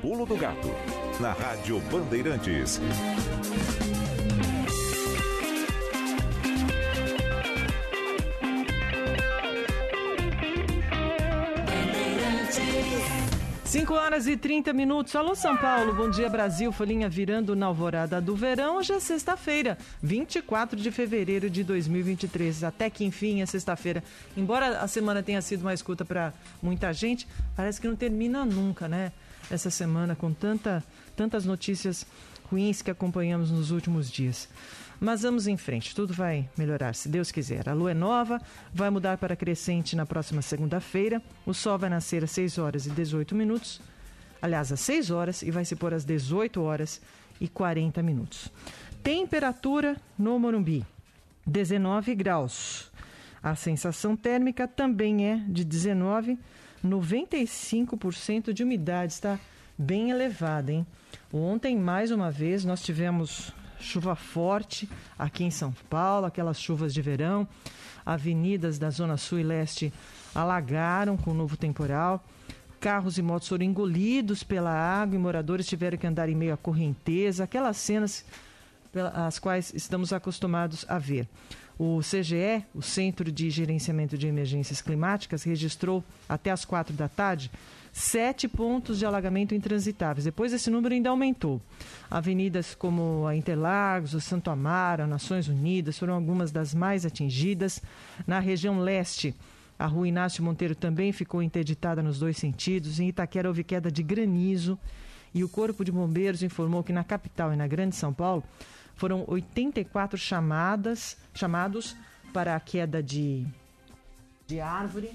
Pulo do Gato, na Rádio Bandeirantes. Cinco horas e 30 minutos. Alô, São Paulo. Bom dia, Brasil. Folhinha virando na alvorada do verão. Hoje é sexta-feira, 24 de fevereiro de 2023. Até que enfim é sexta-feira. Embora a semana tenha sido mais curta para muita gente, parece que não termina nunca, né? Essa semana com tanta, tantas notícias ruins que acompanhamos nos últimos dias. Mas vamos em frente, tudo vai melhorar, se Deus quiser. A lua é nova, vai mudar para crescente na próxima segunda-feira. O sol vai nascer às 6 horas e 18 minutos. Aliás, às 6 horas e vai se pôr às 18 horas e 40 minutos. Temperatura no Morumbi: 19 graus. A sensação térmica também é de 19, 95% de umidade, está bem elevada, hein? Ontem, mais uma vez, nós tivemos chuva forte aqui em São Paulo, aquelas chuvas de verão. Avenidas da Zona Sul e Leste alagaram com o novo temporal. Carros e motos foram engolidos pela água e moradores tiveram que andar em meio à correnteza. Aquelas cenas às quais estamos acostumados a ver. O CGE, o Centro de Gerenciamento de Emergências Climáticas, registrou até as quatro da tarde sete pontos de alagamento intransitáveis. Depois esse número ainda aumentou. Avenidas como a Interlagos, o Santo Amaro, Nações Unidas foram algumas das mais atingidas. Na região leste, a rua Inácio Monteiro também ficou interditada nos dois sentidos. Em Itaquera houve queda de granizo e o Corpo de Bombeiros informou que na capital e na Grande São Paulo foram 84 chamadas, chamados para a queda de, de árvore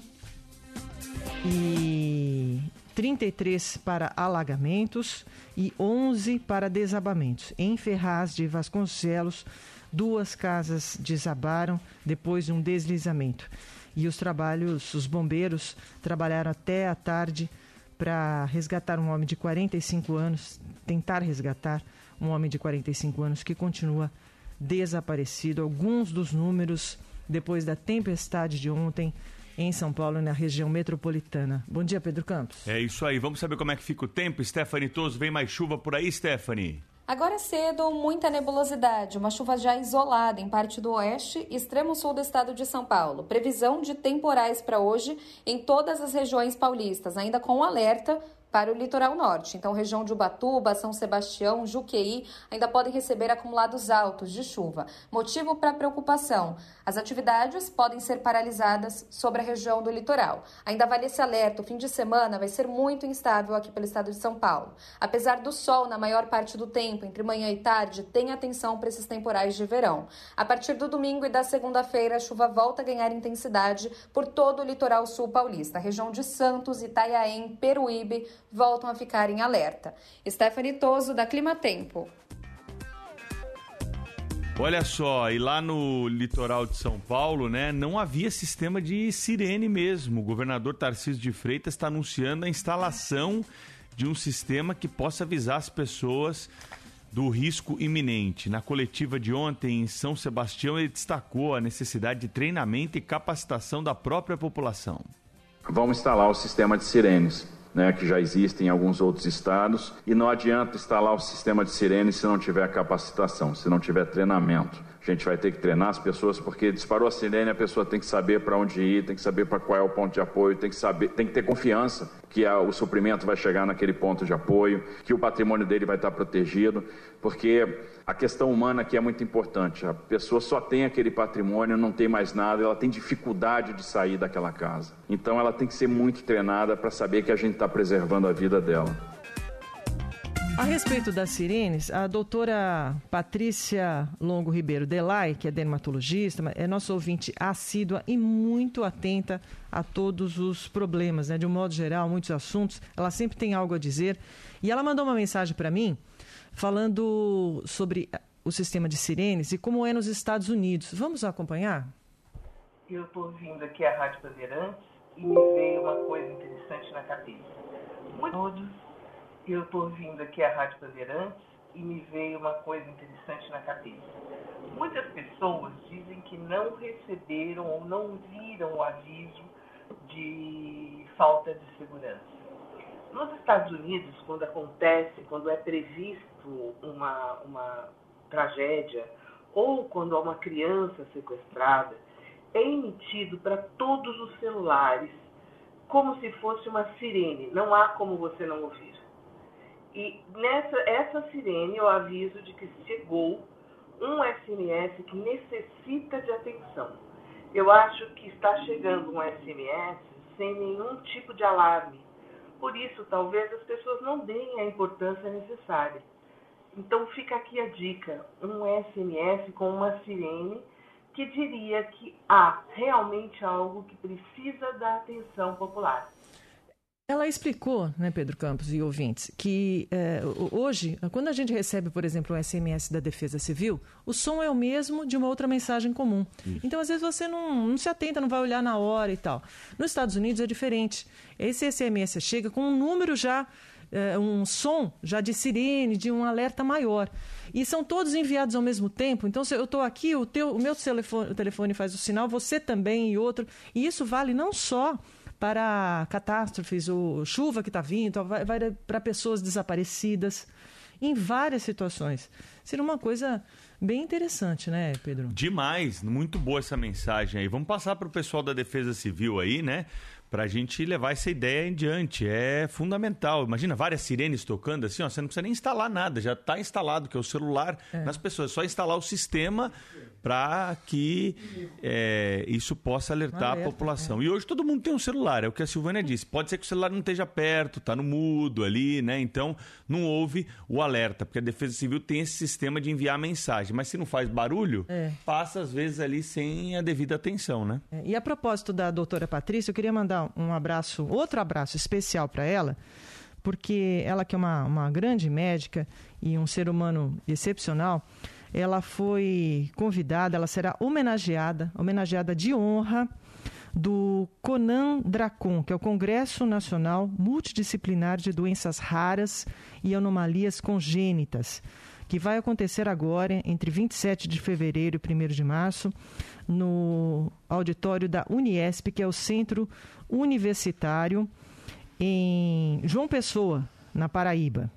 e 33 para alagamentos e 11 para desabamentos. Em Ferraz de Vasconcelos, duas casas desabaram depois de um deslizamento. E os trabalhos, os bombeiros trabalharam até a tarde para resgatar um homem de 45 anos, tentar resgatar um homem de 45 anos que continua desaparecido. Alguns dos números depois da tempestade de ontem em São Paulo, na região metropolitana. Bom dia, Pedro Campos. É isso aí. Vamos saber como é que fica o tempo. Stephanie Toso, vem mais chuva por aí, Stephanie? Agora cedo, muita nebulosidade, uma chuva já isolada em parte do oeste e extremo sul do estado de São Paulo. Previsão de temporais para hoje em todas as regiões paulistas, ainda com alerta para o litoral norte. Então, região de Ubatuba, São Sebastião, Juqueí ainda podem receber acumulados altos de chuva. Motivo para preocupação: as atividades podem ser paralisadas sobre a região do litoral. Ainda vale esse alerta: o fim de semana vai ser muito instável aqui pelo estado de São Paulo. Apesar do sol na maior parte do tempo, entre manhã e tarde, tenha atenção para esses temporais de verão. A partir do domingo e da segunda-feira, a chuva volta a ganhar intensidade por todo o litoral sul paulista. Região de Santos, Itaiaém, Peruíbe, voltam a ficar em alerta. Stephanie Toso, da Clima Tempo. Olha só, e lá no litoral de São Paulo, né, não havia sistema de sirene mesmo. O governador Tarcísio de Freitas está anunciando a instalação de um sistema que possa avisar as pessoas do risco iminente. Na coletiva de ontem em São Sebastião, ele destacou a necessidade de treinamento e capacitação da própria população. Vamos instalar o sistema de sirenes né, que já existe em alguns outros estados, e não adianta instalar o sistema de sirene se não tiver capacitação, se não tiver treinamento. A gente vai ter que treinar as pessoas porque disparou a sirene, a pessoa tem que saber para onde ir, tem que saber para qual é o ponto de apoio, tem que saber, tem que ter confiança que a, o suprimento vai chegar naquele ponto de apoio, que o patrimônio dele vai estar protegido, porque a questão humana aqui é muito importante. A pessoa só tem aquele patrimônio, não tem mais nada, ela tem dificuldade de sair daquela casa. Então ela tem que ser muito treinada para saber que a gente está preservando a vida dela. A respeito das sirenes, a doutora Patrícia Longo Ribeiro Delay, que é dermatologista, é nossa ouvinte assídua e muito atenta a todos os problemas, né? De um modo geral, muitos assuntos. Ela sempre tem algo a dizer. E ela mandou uma mensagem para mim falando sobre o sistema de sirenes e como é nos Estados Unidos. Vamos acompanhar? Eu estou ouvindo aqui a Rádio Bandeirantes e me veio uma coisa interessante na cabeça. Todos eu estou ouvindo aqui a Rádio Bandeirantes e me veio uma coisa interessante na cabeça. Muitas pessoas dizem que não receberam ou não viram o aviso de falta de segurança. Nos Estados Unidos, quando acontece, quando é previsto uma, uma tragédia ou quando há uma criança sequestrada, é emitido para todos os celulares como se fosse uma sirene. Não há como você não ouvir. E nessa essa sirene eu aviso de que chegou um SMS que necessita de atenção. Eu acho que está chegando um SMS sem nenhum tipo de alarme. Por isso, talvez as pessoas não deem a importância necessária. Então fica aqui a dica, um SMS com uma sirene que diria que há realmente algo que precisa da atenção popular. Ela explicou, né, Pedro Campos e ouvintes, que é, hoje, quando a gente recebe, por exemplo, um SMS da Defesa Civil, o som é o mesmo de uma outra mensagem comum. Isso. Então, às vezes, você não, não se atenta, não vai olhar na hora e tal. Nos Estados Unidos é diferente. Esse SMS chega com um número já, é, um som já de sirene, de um alerta maior. E são todos enviados ao mesmo tempo. Então, se eu estou aqui, o, teu, o meu telefone, o telefone faz o sinal, você também e outro. E isso vale não só para catástrofes, ou chuva que está vindo, vai, vai para pessoas desaparecidas, em várias situações. Seria uma coisa bem interessante, né, Pedro? Demais, muito boa essa mensagem aí. Vamos passar para o pessoal da Defesa Civil aí, né? Para a gente levar essa ideia em diante. É fundamental. Imagina várias sirenes tocando assim, ó, você não precisa nem instalar nada, já está instalado, que é o celular é. nas pessoas. É só instalar o sistema para que é, isso possa alertar Alerta, a população. É. E hoje todo mundo tem um celular, é o que a Silvânia disse. Pode ser que o celular não esteja perto, está no mudo ali, né? Então não houve o alerta, porque a Defesa Civil tem esse sistema de enviar mensagem. Mas se não faz barulho, é. passa às vezes ali sem a devida atenção, né? É, e a propósito da doutora Patrícia, eu queria mandar um abraço, outro abraço especial para ela porque ela que é uma, uma grande médica e um ser humano excepcional, ela foi convidada, ela será homenageada, homenageada de honra do Conan Dracon, que é o Congresso Nacional Multidisciplinar de Doenças Raras e Anomalias Congênitas, que vai acontecer agora entre 27 de fevereiro e 1 de março no auditório da Uniesp, que é o Centro Universitário em João Pessoa, na Paraíba.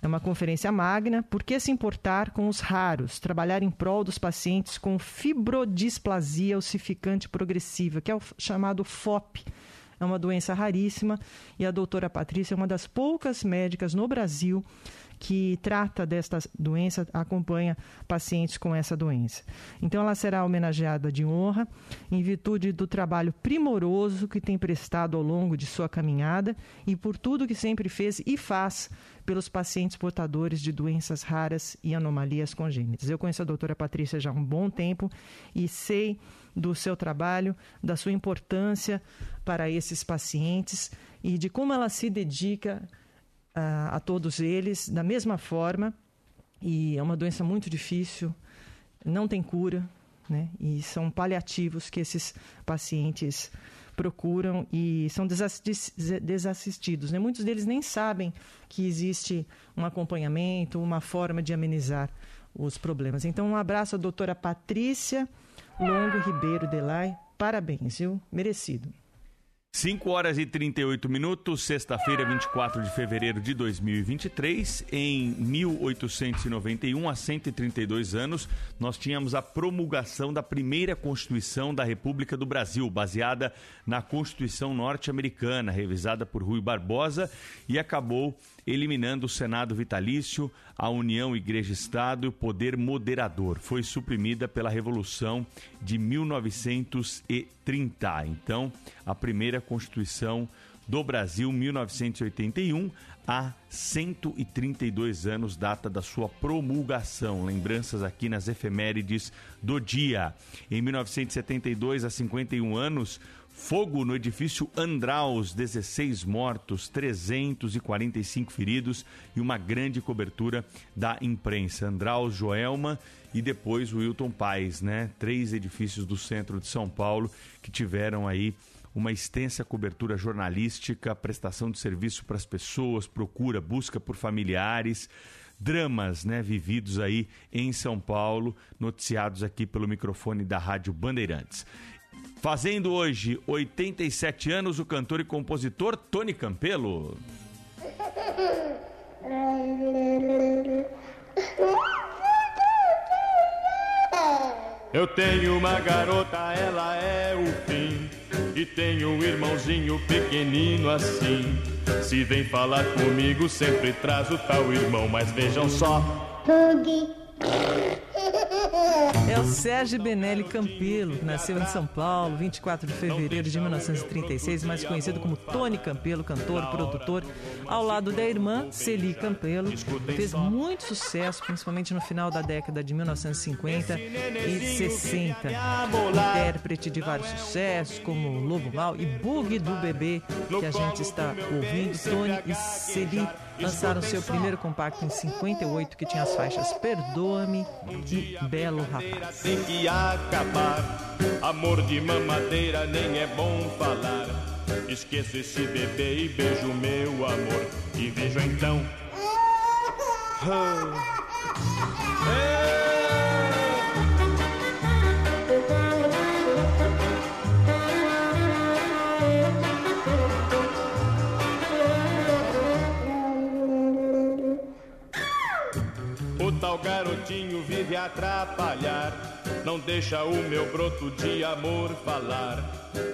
É uma conferência magna. Por que se importar com os raros? Trabalhar em prol dos pacientes com fibrodisplasia ossificante progressiva, que é o chamado FOP. É uma doença raríssima e a doutora Patrícia é uma das poucas médicas no Brasil que trata desta doença, acompanha pacientes com essa doença. Então, ela será homenageada de honra em virtude do trabalho primoroso que tem prestado ao longo de sua caminhada e por tudo que sempre fez e faz pelos pacientes portadores de doenças raras e anomalias congênitas. Eu conheço a doutora Patrícia já há um bom tempo e sei do seu trabalho, da sua importância para esses pacientes e de como ela se dedica a, a todos eles da mesma forma. E é uma doença muito difícil, não tem cura, né? E são paliativos que esses pacientes procuram e são desassistidos. Né? Muitos deles nem sabem que existe um acompanhamento, uma forma de amenizar os problemas. Então, um abraço à doutora Patrícia Longo Ribeiro Delay. Parabéns, viu? Merecido. 5 horas e 38 minutos, sexta-feira, 24 de fevereiro de 2023. Em 1891, há 132 anos, nós tínhamos a promulgação da primeira Constituição da República do Brasil, baseada na Constituição norte-americana, revisada por Rui Barbosa, e acabou eliminando o Senado vitalício, a União Igreja-Estado e o poder moderador. Foi suprimida pela Revolução de 1930. Então, a primeira Constituição do Brasil, 1981 a 132 anos, data da sua promulgação. Lembranças aqui nas efemérides do dia. Em 1972, a 51 anos, Fogo no edifício Andraus, 16 mortos, 345 feridos e uma grande cobertura da imprensa. Andraus, Joelma e depois o Wilton Paes, né? Três edifícios do centro de São Paulo que tiveram aí uma extensa cobertura jornalística, prestação de serviço para as pessoas, procura, busca por familiares, dramas, né, vividos aí em São Paulo, noticiados aqui pelo microfone da Rádio Bandeirantes. Fazendo hoje 87 anos, o cantor e compositor Tony Campelo. Eu tenho uma garota, ela é o fim. E tenho um irmãozinho pequenino assim. Se vem falar comigo, sempre traz o tal irmão. Mas vejam só. É o Sérgio Benelli Campelo, que nasceu em São Paulo, 24 de fevereiro de 1936, mais conhecido como Tony Campelo, cantor, produtor, ao lado da irmã Celi Campelo. Fez muito sucesso, principalmente no final da década de 1950 e 60. Intérprete de vários sucessos, como Lobo Mal e Bug do Bebê, que a gente está ouvindo. Tony e Celi lançaram seu primeiro compacto em 58, que tinha as faixas Perdoa-me e Belo Rapaz. Tem que acabar, amor de mamadeira nem é bom falar. Esqueço esse bebê e beijo meu amor. E vejo então. O garotinho vive a atrapalhar. Não deixa o meu broto de amor falar.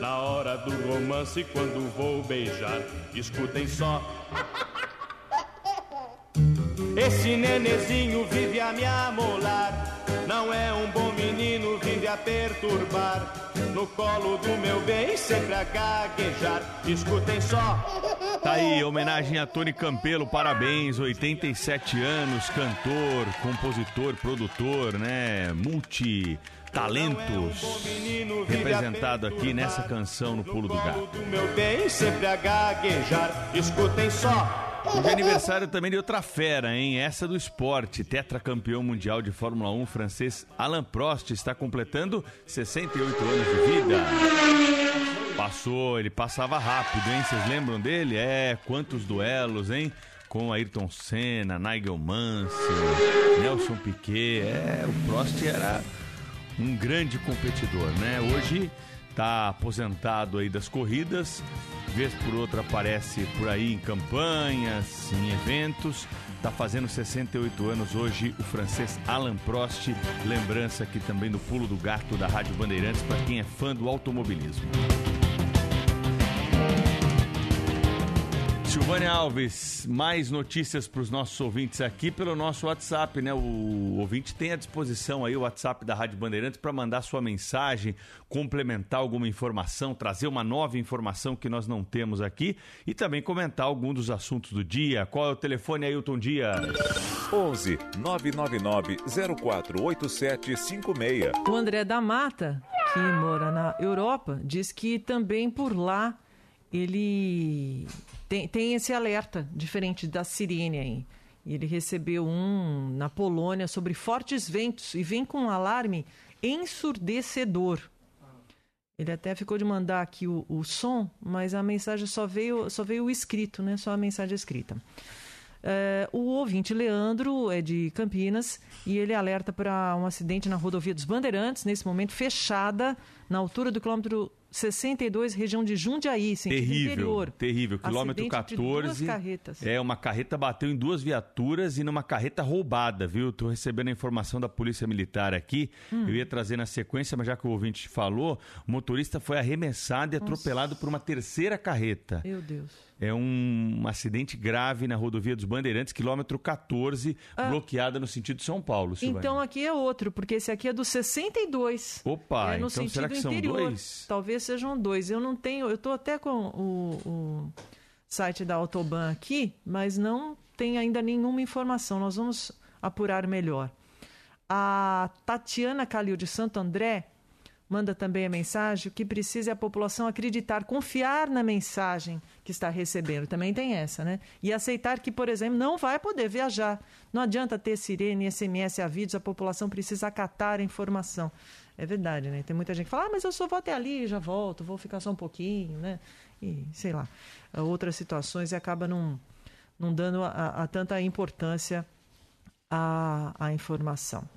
Na hora do romance, quando vou beijar, escutem só. Esse nenezinho vive a me amolar. Não é um bom menino, vive a perturbar. No colo do meu bem, sempre a gaguejar. Escutem só. Tá aí, homenagem a Tony Campelo, parabéns, 87 anos, cantor, compositor, produtor, né? Multi talentos representado aqui nessa canção no Pulo do Gato. Do meu bem, sempre a gaguejar. Escutem só. Hoje é aniversário também de outra fera, hein? Essa do esporte. Tetracampeão mundial de Fórmula 1 francês Alain Prost está completando 68 anos de vida. Passou, ele passava rápido, hein? Vocês lembram dele? É, quantos duelos, hein? Com Ayrton Senna, Nigel Mansell, Nelson Piquet. É, o Prost era um grande competidor, né? Hoje está aposentado aí das corridas, vez por outra aparece por aí em campanhas, em eventos. Está fazendo 68 anos hoje o francês Alain Prost. Lembrança aqui também do pulo do gato da Rádio Bandeirantes para quem é fã do automobilismo. Silvânia Alves, mais notícias para os nossos ouvintes aqui pelo nosso WhatsApp, né? O ouvinte tem à disposição aí o WhatsApp da Rádio Bandeirantes para mandar sua mensagem, complementar alguma informação, trazer uma nova informação que nós não temos aqui e também comentar algum dos assuntos do dia. Qual é o telefone, Ailton Dias? 11 999 048756. O André da Mata, que mora na Europa, diz que também por lá ele tem, tem esse alerta diferente da sirene aí. Ele recebeu um na Polônia sobre fortes ventos e vem com um alarme ensurdecedor. Ele até ficou de mandar aqui o, o som, mas a mensagem só veio, só veio o escrito, né? Só a mensagem escrita. É, o ouvinte Leandro é de Campinas e ele alerta para um acidente na rodovia dos Bandeirantes, nesse momento fechada, na altura do quilômetro 62, região de Jundiaí, sentido Terrível, interior. terrível. Quilômetro Acidente de 14. duas carretas. É, uma carreta bateu em duas viaturas e numa carreta roubada, viu? Tô recebendo a informação da Polícia Militar aqui. Hum. Eu ia trazer na sequência, mas já que o ouvinte falou, o motorista foi arremessado e atropelado por uma terceira carreta. Meu Deus. É um acidente grave na rodovia dos Bandeirantes, quilômetro 14, Ah. bloqueada no sentido de São Paulo. Então aqui é outro, porque esse aqui é do 62. Opa, é no então sentido será que são interior. dois? Talvez sejam dois. Eu não tenho, eu estou até com o, o site da Autoban aqui, mas não tem ainda nenhuma informação. Nós vamos apurar melhor. A Tatiana Calil de Santo André manda também a mensagem: o que precisa é a população acreditar, confiar na mensagem que está recebendo. Também tem essa, né? E aceitar que, por exemplo, não vai poder viajar. Não adianta ter sirene, SMS, avisos, a população precisa acatar a informação. É verdade, né? Tem muita gente que fala, ah, mas eu só vou até ali, já volto, vou ficar só um pouquinho, né? E, sei lá, outras situações e acaba não, não dando a, a tanta importância à, à informação.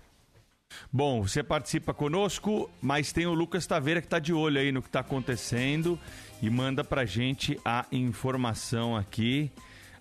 Bom, você participa conosco, mas tem o Lucas Taveira que está de olho aí no que está acontecendo e manda pra gente a informação aqui.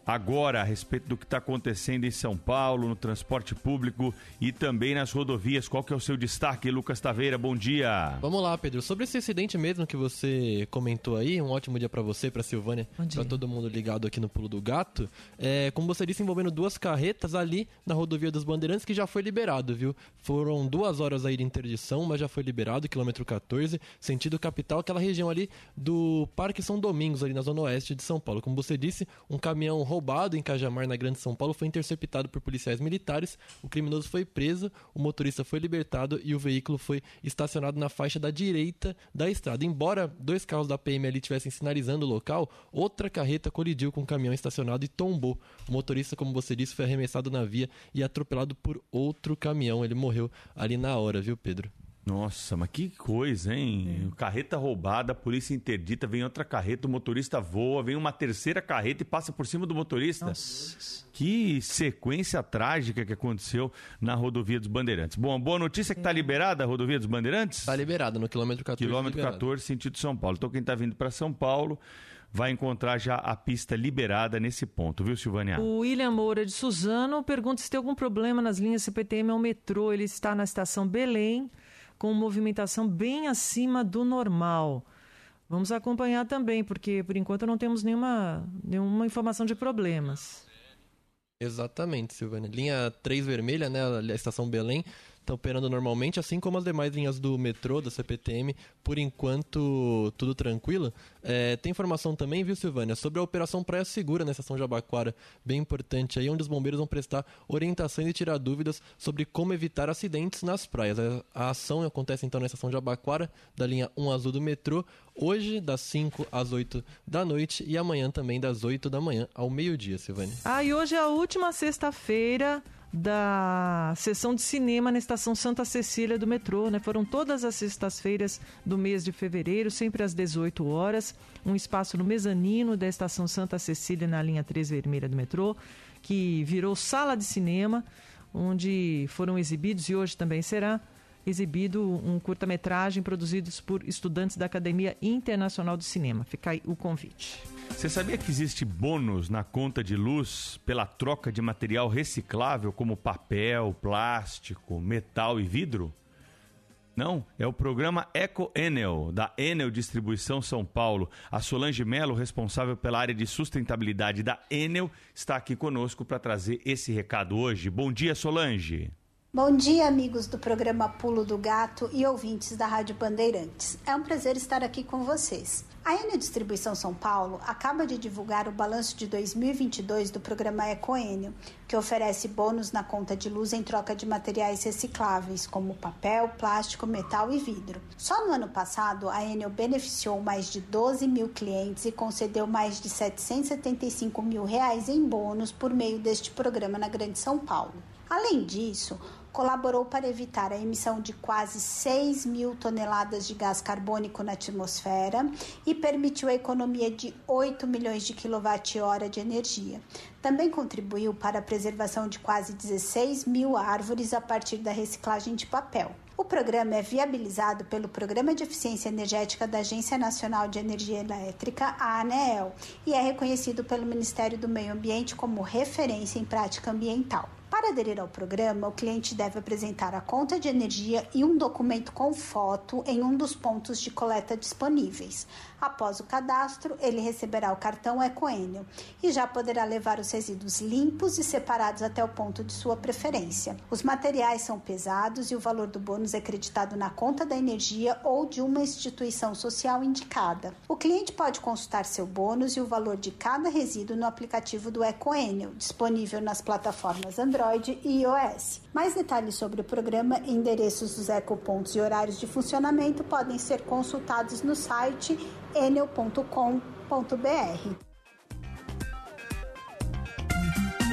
Agora, a respeito do que está acontecendo em São Paulo, no transporte público e também nas rodovias. Qual que é o seu destaque, Lucas Taveira? Bom dia. Vamos lá, Pedro. Sobre esse acidente mesmo que você comentou aí, um ótimo dia para você, para Silvânia, para todo mundo ligado aqui no Pulo do Gato. É, como você disse, envolvendo duas carretas ali na rodovia dos Bandeirantes, que já foi liberado, viu? Foram duas horas aí de interdição, mas já foi liberado, quilômetro 14, sentido capital, aquela região ali do Parque São Domingos, ali na zona oeste de São Paulo. Como você disse, um caminhão roubado em Cajamar, na Grande São Paulo, foi interceptado por policiais militares. O criminoso foi preso, o motorista foi libertado e o veículo foi estacionado na faixa da direita da estrada. Embora dois carros da PM ali estivessem sinalizando o local, outra carreta colidiu com o caminhão estacionado e tombou. O motorista, como você disse, foi arremessado na via e atropelado por outro caminhão. Ele morreu ali na hora, viu, Pedro? Nossa, mas que coisa, hein? Carreta roubada, a polícia interdita, vem outra carreta, o motorista voa, vem uma terceira carreta e passa por cima do motorista. Que sequência trágica que aconteceu na rodovia dos Bandeirantes. Bom, boa notícia que está liberada a rodovia dos Bandeirantes? Está liberada no quilômetro 14. Quilômetro liberado. 14, sentido São Paulo. Então quem está vindo para São Paulo vai encontrar já a pista liberada nesse ponto, viu, Silvânia? O William Moura de Suzano pergunta se tem algum problema nas linhas CPTM ao metrô. Ele está na estação Belém, com movimentação bem acima do normal. Vamos acompanhar também, porque por enquanto não temos nenhuma, nenhuma informação de problemas. Exatamente, Silvânia. Linha 3 vermelha, né? A estação Belém está operando normalmente, assim como as demais linhas do metrô, da CPTM, por enquanto tudo tranquilo. É, tem informação também, viu, Silvânia, sobre a Operação Praia Segura na estação Jabaquara, bem importante aí, onde os bombeiros vão prestar orientações e tirar dúvidas sobre como evitar acidentes nas praias. A, a ação acontece então na estação Jabaquara, da linha 1 azul do metrô, hoje das 5 às 8 da noite e amanhã também das 8 da manhã ao meio-dia, Silvânia. Ah, e hoje é a última sexta-feira da sessão de cinema na estação Santa Cecília do metrô, né? Foram todas as sextas-feiras do mês de fevereiro, sempre às 18 horas, um espaço no mezanino da estação Santa Cecília na linha 3 vermelha do metrô, que virou sala de cinema, onde foram exibidos e hoje também será exibido um curta-metragem produzido por estudantes da Academia Internacional de Cinema. Fica aí o convite. Você sabia que existe bônus na conta de luz pela troca de material reciclável como papel, plástico, metal e vidro? Não, é o programa Eco Enel, da Enel Distribuição São Paulo. A Solange Melo, responsável pela área de sustentabilidade da Enel, está aqui conosco para trazer esse recado hoje. Bom dia, Solange. Bom dia, amigos do programa Pulo do Gato e ouvintes da Rádio Bandeirantes. É um prazer estar aqui com vocês. A Enel Distribuição São Paulo acaba de divulgar o balanço de 2022 do programa EcoEnel, que oferece bônus na conta de luz em troca de materiais recicláveis, como papel, plástico, metal e vidro. Só no ano passado, a Enel beneficiou mais de 12 mil clientes e concedeu mais de 775 mil reais em bônus por meio deste programa na Grande São Paulo. Além disso, colaborou para evitar a emissão de quase 6 mil toneladas de gás carbônico na atmosfera e permitiu a economia de 8 milhões de quilowatt-hora de energia. Também contribuiu para a preservação de quase 16 mil árvores a partir da reciclagem de papel. O programa é viabilizado pelo Programa de Eficiência Energética da Agência Nacional de Energia Elétrica, a ANEEL, e é reconhecido pelo Ministério do Meio Ambiente como referência em prática ambiental. Para aderir ao programa, o cliente deve apresentar a conta de energia e um documento com foto em um dos pontos de coleta disponíveis. Após o cadastro, ele receberá o cartão EcoEnel e já poderá levar os resíduos limpos e separados até o ponto de sua preferência. Os materiais são pesados e o valor do bônus é creditado na conta da energia ou de uma instituição social indicada. O cliente pode consultar seu bônus e o valor de cada resíduo no aplicativo do EcoEnel, disponível nas plataformas Android e iOS. Mais detalhes sobre o programa, endereços dos ecopontos e horários de funcionamento podem ser consultados no site enel.com.br.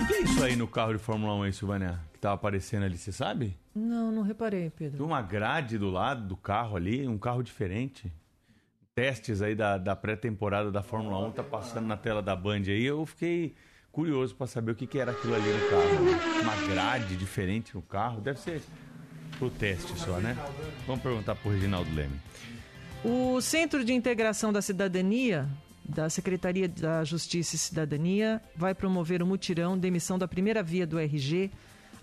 O que é isso aí no carro de Fórmula 1 aí, Silvânia? Que tava aparecendo ali, você sabe? Não, não reparei, Pedro. Tem uma grade do lado do carro ali, um carro diferente. Testes aí da, da pré-temporada da Fórmula 1 tá passando na tela da Band aí. Eu fiquei curioso para saber o que, que era aquilo ali no carro. Uma grade diferente no carro. Deve ser pro teste só, né? Vamos perguntar pro Reginaldo Leme. O Centro de Integração da Cidadania da Secretaria da Justiça e Cidadania vai promover o um mutirão de emissão da primeira via do RG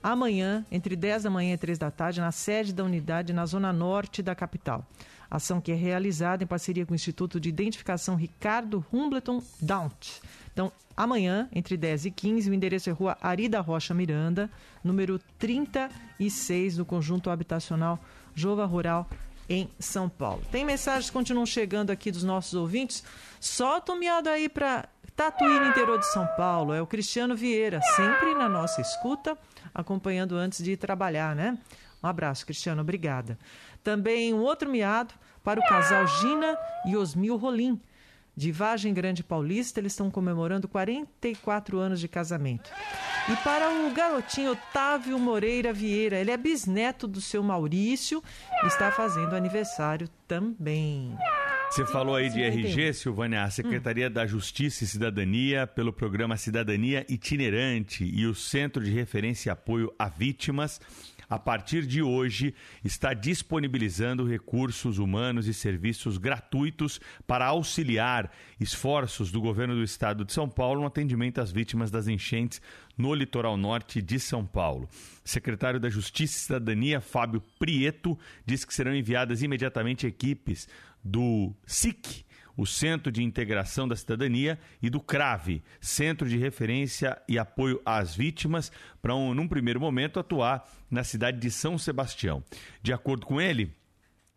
amanhã, entre 10 da manhã e 3 da tarde, na sede da unidade na zona norte da capital. Ação que é realizada em parceria com o Instituto de Identificação Ricardo Humbleton Daunt. Então, amanhã, entre 10 e 15, o endereço é Rua Arida Rocha Miranda, número 36, do Conjunto Habitacional Jova Rural em São Paulo. Tem mensagens que continuam chegando aqui dos nossos ouvintes. Solta um miado aí para Tatuí, no interior de São Paulo. É o Cristiano Vieira, sempre na nossa escuta, acompanhando antes de trabalhar, né? Um abraço, Cristiano, obrigada. Também um outro miado para o casal Gina e Osmil Rolim. De Vagem Grande Paulista, eles estão comemorando 44 anos de casamento. E para o garotinho Otávio Moreira Vieira, ele é bisneto do seu Maurício e está fazendo aniversário também. Você falou aí de RG, Silvânia, a Secretaria hum. da Justiça e Cidadania, pelo programa Cidadania Itinerante e o Centro de Referência e Apoio a Vítimas a partir de hoje, está disponibilizando recursos humanos e serviços gratuitos para auxiliar esforços do governo do estado de São Paulo no atendimento às vítimas das enchentes no litoral norte de São Paulo. Secretário da Justiça e Cidadania, Fábio Prieto, diz que serão enviadas imediatamente equipes do SIC o Centro de Integração da Cidadania, e do CRAVE, Centro de Referência e Apoio às Vítimas, para, um, num primeiro momento, atuar na cidade de São Sebastião. De acordo com ele,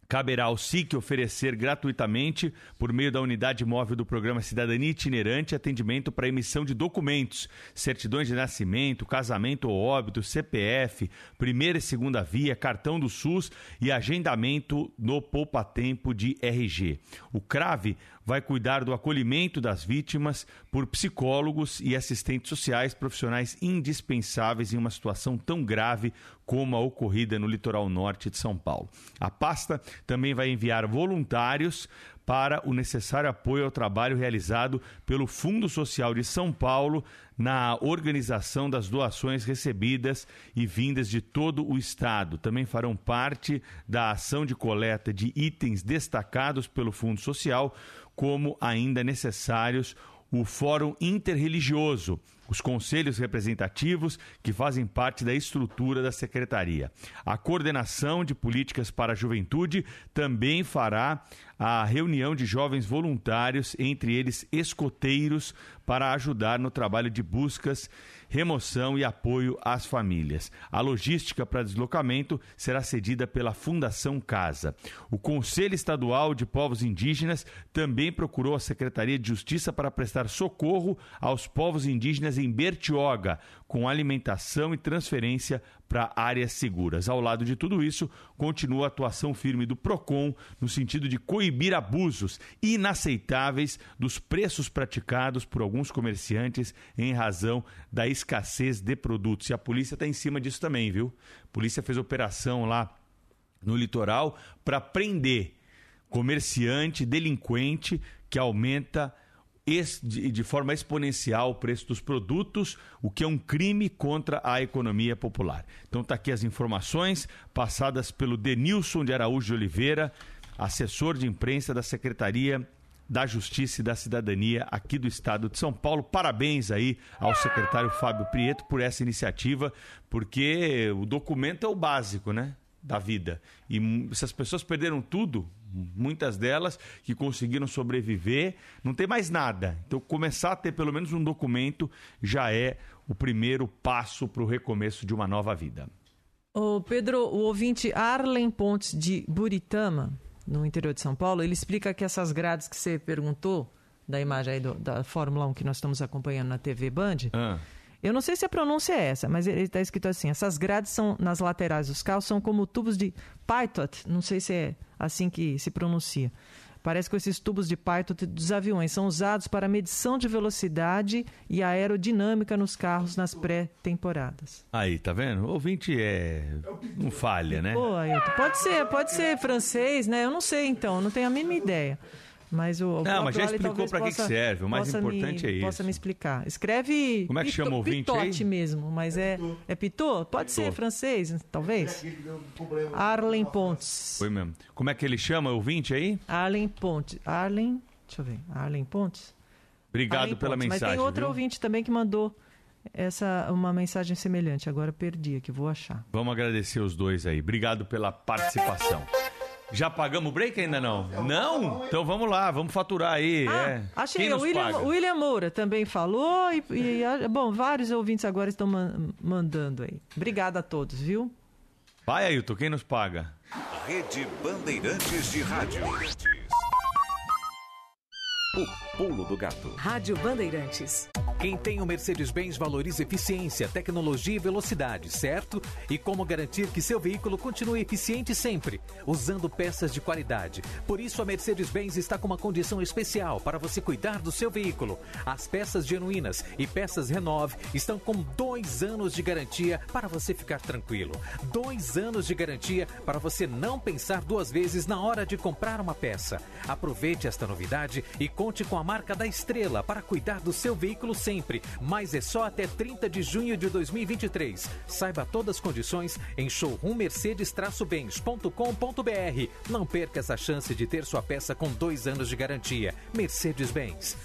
Caberá ao SIC oferecer gratuitamente, por meio da unidade móvel do programa Cidadania Itinerante, atendimento para emissão de documentos, certidões de nascimento, casamento ou óbito, CPF, primeira e segunda via, cartão do SUS e agendamento no Poupa Tempo de RG. O CRAVE vai cuidar do acolhimento das vítimas por psicólogos e assistentes sociais profissionais indispensáveis em uma situação tão grave como a ocorrida no litoral norte de São Paulo. A pasta também vai enviar voluntários para o necessário apoio ao trabalho realizado pelo Fundo Social de São Paulo na organização das doações recebidas e vindas de todo o estado. Também farão parte da ação de coleta de itens destacados pelo Fundo Social, como ainda necessários o Fórum Interreligioso, os conselhos representativos que fazem parte da estrutura da secretaria. A coordenação de políticas para a juventude também fará a reunião de jovens voluntários, entre eles escoteiros, para ajudar no trabalho de buscas remoção e apoio às famílias. A logística para deslocamento será cedida pela Fundação Casa. O Conselho Estadual de Povos Indígenas também procurou a Secretaria de Justiça para prestar socorro aos povos indígenas em Bertioga, com alimentação e transferência para áreas seguras. Ao lado de tudo isso, continua a atuação firme do PROCON no sentido de coibir abusos inaceitáveis dos preços praticados por alguns comerciantes em razão da escassez de produtos. E a polícia está em cima disso também, viu? A polícia fez operação lá no litoral para prender comerciante, delinquente que aumenta de forma exponencial o preço dos produtos, o que é um crime contra a economia popular. Então está aqui as informações passadas pelo Denilson de Araújo de Oliveira, assessor de imprensa da Secretaria da Justiça e da Cidadania aqui do estado de São Paulo. Parabéns aí ao secretário Fábio Prieto por essa iniciativa, porque o documento é o básico, né? Da vida. E essas pessoas perderam tudo, muitas delas que conseguiram sobreviver, não tem mais nada. Então, começar a ter pelo menos um documento já é o primeiro passo para o recomeço de uma nova vida. O Pedro, o ouvinte Arlen Pontes de Buritama, no interior de São Paulo, ele explica que essas grades que você perguntou, da imagem aí do, da Fórmula 1 que nós estamos acompanhando na TV Band, ah. Eu não sei se a pronúncia é essa, mas ele está escrito assim: essas grades são nas laterais dos carros são como tubos de Python, não sei se é assim que se pronuncia. Parece que esses tubos de Python dos aviões são usados para medição de velocidade e aerodinâmica nos carros nas pré-temporadas. Aí, tá vendo? O ouvinte é. Não falha, né? Pô, Ailton, pode ser, pode ser francês, né? Eu não sei então, não tenho a mínima ideia. Mas o, não, mas já explicou para que, que serve. O mais importante me, é isso. Possa me explicar. Escreve. Como é que chama o ouvinte Pitote aí? mesmo, mas é é Pitô? Pode ser francês, talvez. Arlen Pontes. Foi mesmo. Como é que ele chama o ouvinte aí? Arlen Pontes. Arlen, deixa eu ver. Arlen Pontes. Obrigado Arlen pela Pontes. mensagem. Mas tem outro viu? ouvinte também que mandou essa uma mensagem semelhante. Agora perdi aqui, vou achar. Vamos agradecer os dois aí. Obrigado pela participação. Já pagamos o break ainda não? Não? Então vamos lá, vamos faturar aí. Ah, é. Achei, o William, William Moura também falou e, e, bom, vários ouvintes agora estão man, mandando aí. Obrigada a todos, viu? Vai, Ailton, quem nos paga? Rede Bandeirantes de Rádio. O pulo do gato. Rádio Bandeirantes. Quem tem o Mercedes-Benz valoriza eficiência, tecnologia e velocidade, certo? E como garantir que seu veículo continue eficiente sempre, usando peças de qualidade. Por isso a Mercedes-Benz está com uma condição especial para você cuidar do seu veículo. As peças genuínas e peças Renove estão com dois anos de garantia para você ficar tranquilo. Dois anos de garantia para você não pensar duas vezes na hora de comprar uma peça. Aproveite esta novidade e conte com a marca da estrela para cuidar do seu veículo sempre mas é só até 30 de junho de 2023. Saiba todas as condições em showroom-bens.com.br. Não perca essa chance de ter sua peça com dois anos de garantia. Mercedes-Benz.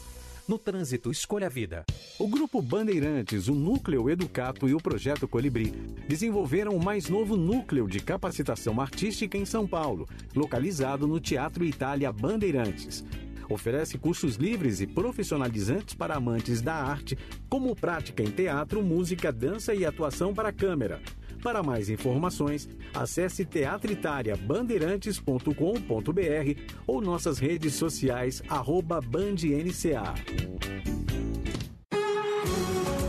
No trânsito, escolha a vida. O Grupo Bandeirantes, o Núcleo Educato e o Projeto Colibri desenvolveram o mais novo núcleo de capacitação artística em São Paulo, localizado no Teatro Itália Bandeirantes. Oferece cursos livres e profissionalizantes para amantes da arte, como prática em teatro, música, dança e atuação para câmera. Para mais informações, acesse teatritaria.bandeirantes.com.br ou nossas redes sociais arroba bandnca.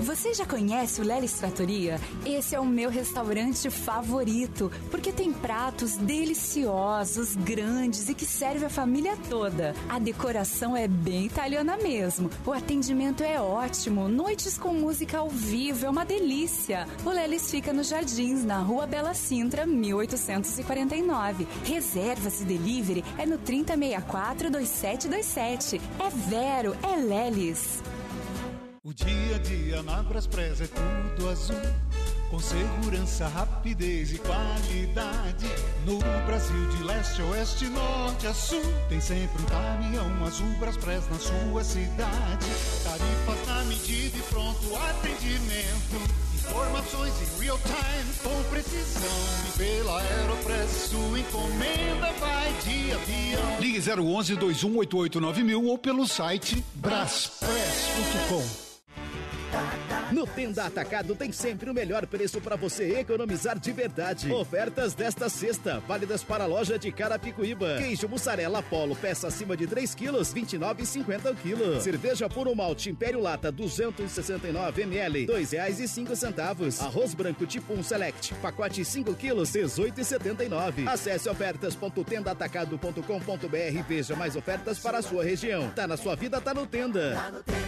Você já conhece o Lelis Trattoria? Esse é o meu restaurante favorito, porque tem pratos deliciosos, grandes e que serve a família toda. A decoração é bem italiana mesmo. O atendimento é ótimo, noites com música ao vivo é uma delícia. O Lelis fica nos Jardins, na Rua Bela Sintra, 1849. Reservas e delivery é no 3064 2727. É Vero, é Lelis. O dia a dia na Braspress é tudo azul. Com segurança, rapidez e qualidade. No Brasil, de leste a oeste, norte a sul. Tem sempre um caminhão azul Braspress na sua cidade. Tarifas na medida e pronto atendimento. Informações em real time com precisão. E pela Aeropress, sua encomenda vai de avião. Ligue 011 2188 9000 ou pelo site braspress.com. No Tenda Atacado tem sempre o melhor preço para você economizar de verdade. Ofertas desta sexta, válidas para a loja de Carapicuíba. Queijo mussarela Polo, peça acima de 3 quilos, 29,50 o quilo. Cerveja Puro Malte Império Lata, 269 ml, dois reais e cinco centavos. Arroz branco tipo 1 Select, pacote 5 quilos, 18,79. Acesse ofertas.tendaatacado.com.br e veja mais ofertas para a sua região. Tá na sua vida, tá no Tenda. Tá no Tenda.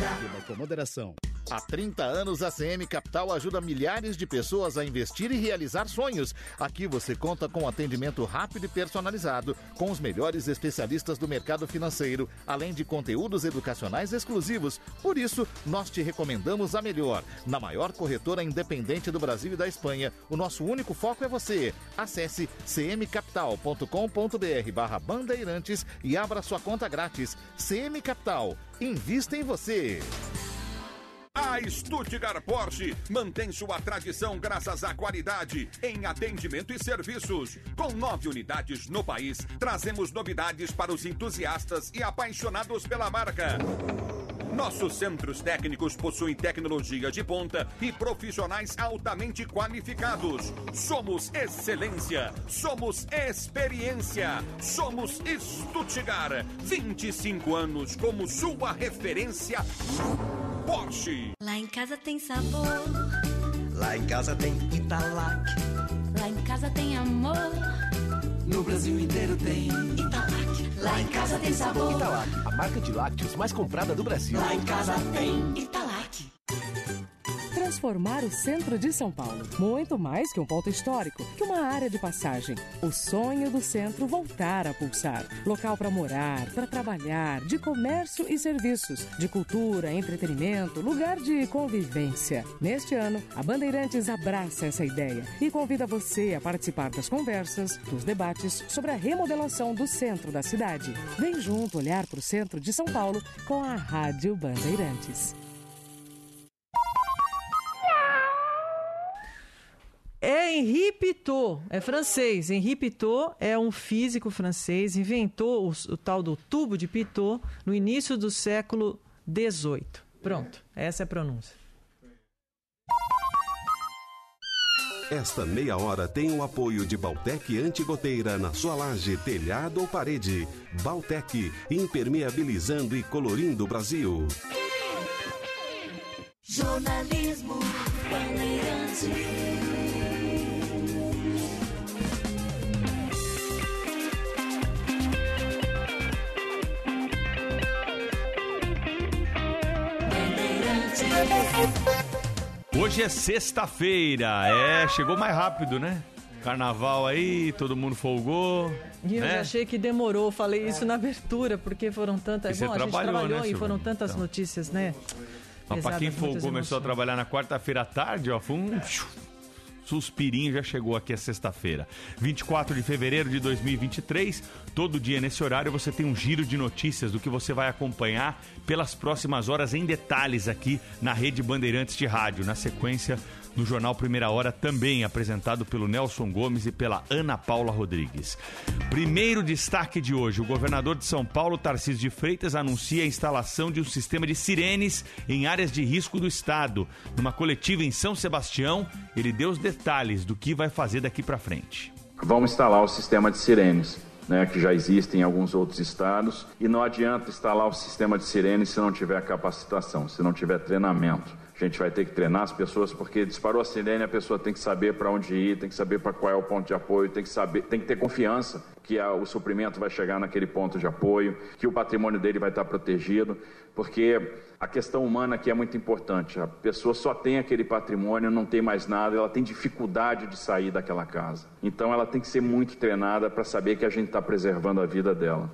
com moderação. Há 30 anos, a CM Capital ajuda milhares de pessoas a investir e realizar sonhos. Aqui você conta com atendimento rápido e personalizado, com os melhores especialistas do mercado financeiro, além de conteúdos educacionais exclusivos. Por isso, nós te recomendamos a melhor. Na maior corretora independente do Brasil e da Espanha, o nosso único foco é você. Acesse cmcapital.com.br barra bandeirantes e abra sua conta grátis. CM Capital. Invista em você. A Stuttgart Porsche mantém sua tradição graças à qualidade em atendimento e serviços. Com nove unidades no país, trazemos novidades para os entusiastas e apaixonados pela marca. Nossos centros técnicos possuem tecnologia de ponta e profissionais altamente qualificados. Somos excelência, somos experiência, somos Stuttgart. 25 anos como sua referência Porsche. Lá em casa tem sabor. Lá em casa tem Italac. Lá em casa tem amor. No Brasil inteiro tem Italac. Lá em casa tem sabor. Italac, a marca de lácteos mais comprada do Brasil. Lá em casa tem Italac. Transformar o centro de São Paulo. Muito mais que um ponto histórico, que uma área de passagem. O sonho do centro voltar a pulsar. Local para morar, para trabalhar, de comércio e serviços, de cultura, entretenimento, lugar de convivência. Neste ano, a Bandeirantes abraça essa ideia e convida você a participar das conversas, dos debates sobre a remodelação do centro da cidade. Vem junto olhar para o centro de São Paulo com a Rádio Bandeirantes. É Henri Pitot, é francês. Henri Pitot é um físico francês, inventou o, o tal do tubo de Pitot no início do século XVIII. Pronto, essa é a pronúncia. Esta meia hora tem o apoio de Baltec Antigoteira na sua laje, telhado ou parede. Baltec, impermeabilizando e colorindo o Brasil. Jornalismo Bandeirante. Hoje é sexta-feira, é, chegou mais rápido, né? Carnaval aí, todo mundo folgou. E eu né? achei que demorou, falei isso na abertura, porque foram tantas. Bom, a gente trabalhou, né, e foram tantas Então. notícias, né? Mas pra quem muitas começou a trabalhar na quarta-feira à tarde, ó, foi um suspirinho, já chegou aqui a sexta-feira. 24 de fevereiro de 2023, todo dia nesse horário você tem um giro de notícias do que você vai acompanhar pelas próximas horas em detalhes aqui na Rede Bandeirantes de Rádio. Na sequência, no Jornal Primeira Hora, também apresentado pelo Nelson Gomes e pela Ana Paula Rodrigues. Primeiro destaque de hoje: o governador de São Paulo, Tarcísio de Freitas, anuncia a instalação de um sistema de sirenes em áreas de risco do estado. Numa coletiva em São Sebastião, ele deu os detalhes do que vai fazer daqui para frente. Vamos instalar o sistema de sirenes. Né, que já existe em alguns outros estados, e não adianta instalar o sistema de sirenes se não tiver capacitação, se não tiver treinamento. A gente vai ter que treinar as pessoas porque disparou a sirene, a pessoa tem que saber para onde ir, tem que saber para qual é o ponto de apoio, tem que saber, tem que ter confiança que a- o suprimento vai chegar naquele ponto de apoio, que o patrimônio dele vai estar protegido, porque a questão humana aqui é muito importante. A pessoa só tem aquele patrimônio, não tem mais nada, ela tem dificuldade de sair daquela casa. Então ela tem que ser muito treinada para saber que a gente está preservando a vida dela.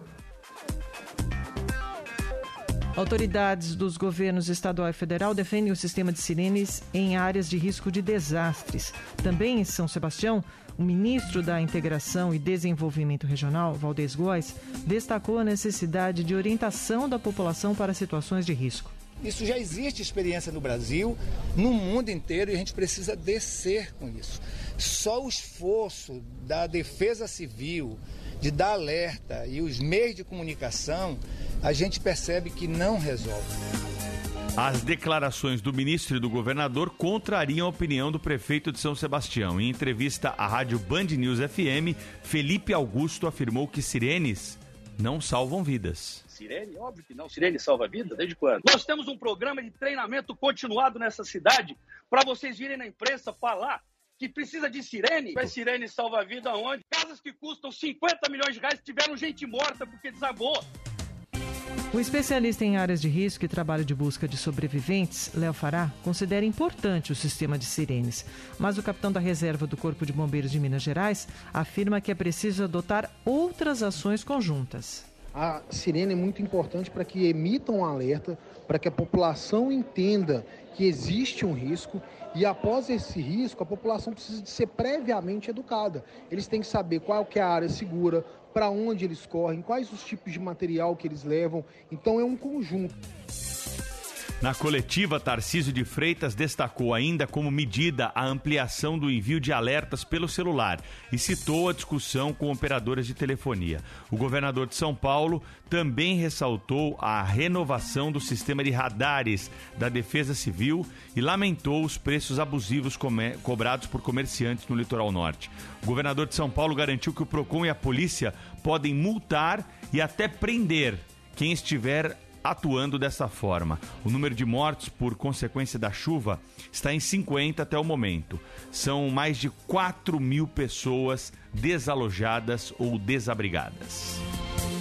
Autoridades dos governos estadual e federal defendem o sistema de sirenes em áreas de risco de desastres. Também em São Sebastião, o ministro da Integração e Desenvolvimento Regional, Valdez Góes, destacou a necessidade de orientação da população para situações de risco. Isso já existe experiência no Brasil, no mundo inteiro, e a gente precisa descer com isso. Só o esforço da defesa civil, de dar alerta e os meios de comunicação, a gente percebe que não resolve. As declarações do ministro e do governador contrariam a opinião do prefeito de São Sebastião. Em entrevista à rádio Band News FM, Felipe Augusto afirmou que sirenes não salvam vidas. Sirene? Óbvio que não. Sirene salva vida? Desde quando? Nós temos um programa de treinamento continuado nessa cidade para vocês virem na imprensa falar que precisa de sirene. Mas sirene salva vida onde? Casas que custam 50 milhões de reais tiveram gente morta porque desabou. O especialista em áreas de risco e trabalho de busca de sobreviventes, Léo Fará, considera importante o sistema de sirenes, mas o capitão da reserva do Corpo de Bombeiros de Minas Gerais afirma que é preciso adotar outras ações conjuntas. A sirene é muito importante para que emitam um alerta, para que a população entenda que existe um risco e após esse risco, a população precisa de ser previamente educada. Eles têm que saber qual que é a área segura, para onde eles correm, quais os tipos de material que eles levam. Então é um conjunto. Na coletiva, Tarcísio de Freitas destacou ainda como medida a ampliação do envio de alertas pelo celular e citou a discussão com operadoras de telefonia. O governador de São Paulo também ressaltou a renovação do sistema de radares da Defesa Civil e lamentou os preços abusivos cobrados por comerciantes no litoral norte. O governador de São Paulo garantiu que o PROCON e a polícia podem multar e até prender quem estiver atuando dessa forma. O número de mortos por consequência da chuva está em 50 até o momento. São mais de 4 mil pessoas desalojadas ou desabrigadas.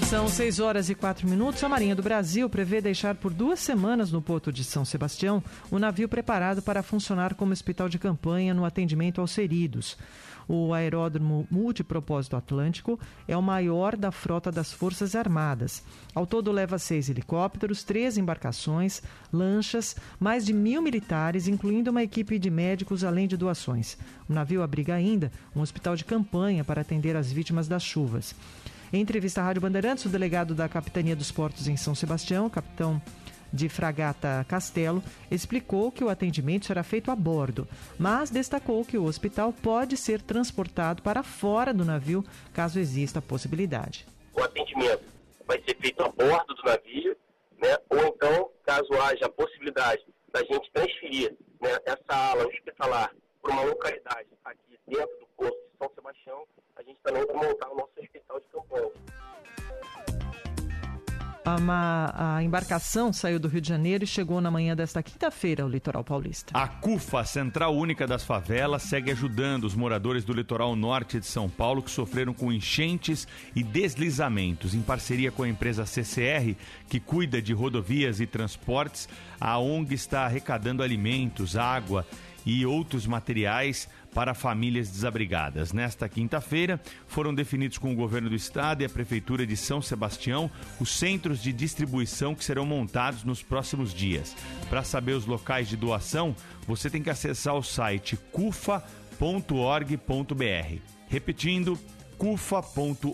São 6 horas e 4 minutos. A Marinha do Brasil prevê deixar por duas semanas no Porto de São Sebastião o navio preparado para funcionar como hospital de campanha no atendimento aos feridos. O aeródromo multipropósito Atlântico é o maior da frota das Forças Armadas. Ao todo, leva seis helicópteros, três embarcações, lanchas, mais de mil militares, incluindo uma equipe de médicos, além de doações. O navio abriga ainda um hospital de campanha para atender as vítimas das chuvas. Em entrevista à Rádio Bandeirantes, o delegado da Capitania dos Portos em São Sebastião, capitão de Fragata Castelo, explicou que o atendimento será feito a bordo, mas destacou que o hospital pode ser transportado para fora do navio caso exista a possibilidade. O atendimento vai ser feito a bordo do navio, né? ou então, caso haja a possibilidade da gente transferir né, essa ala hospitalar para uma localidade aqui dentro do posto de São Sebastião, a gente também vai montar o nosso hospital de campanha. A, a, embarcação saiu do Rio de Janeiro e chegou na manhã desta quinta-feira ao litoral paulista. A CUFA, Central Única das Favelas, segue ajudando os moradores do litoral norte de São Paulo que sofreram com enchentes e deslizamentos. Em parceria com a empresa CCR, que cuida de rodovias e transportes, a ONG está arrecadando alimentos, água e outros materiais para famílias desabrigadas. Nesta quinta-feira, foram definidos com o governo do estado e a prefeitura de São Sebastião os centros de distribuição que serão montados nos próximos dias. Para saber os locais de doação, você tem que acessar o site cufa.org.br. Repetindo, cufa.org.br.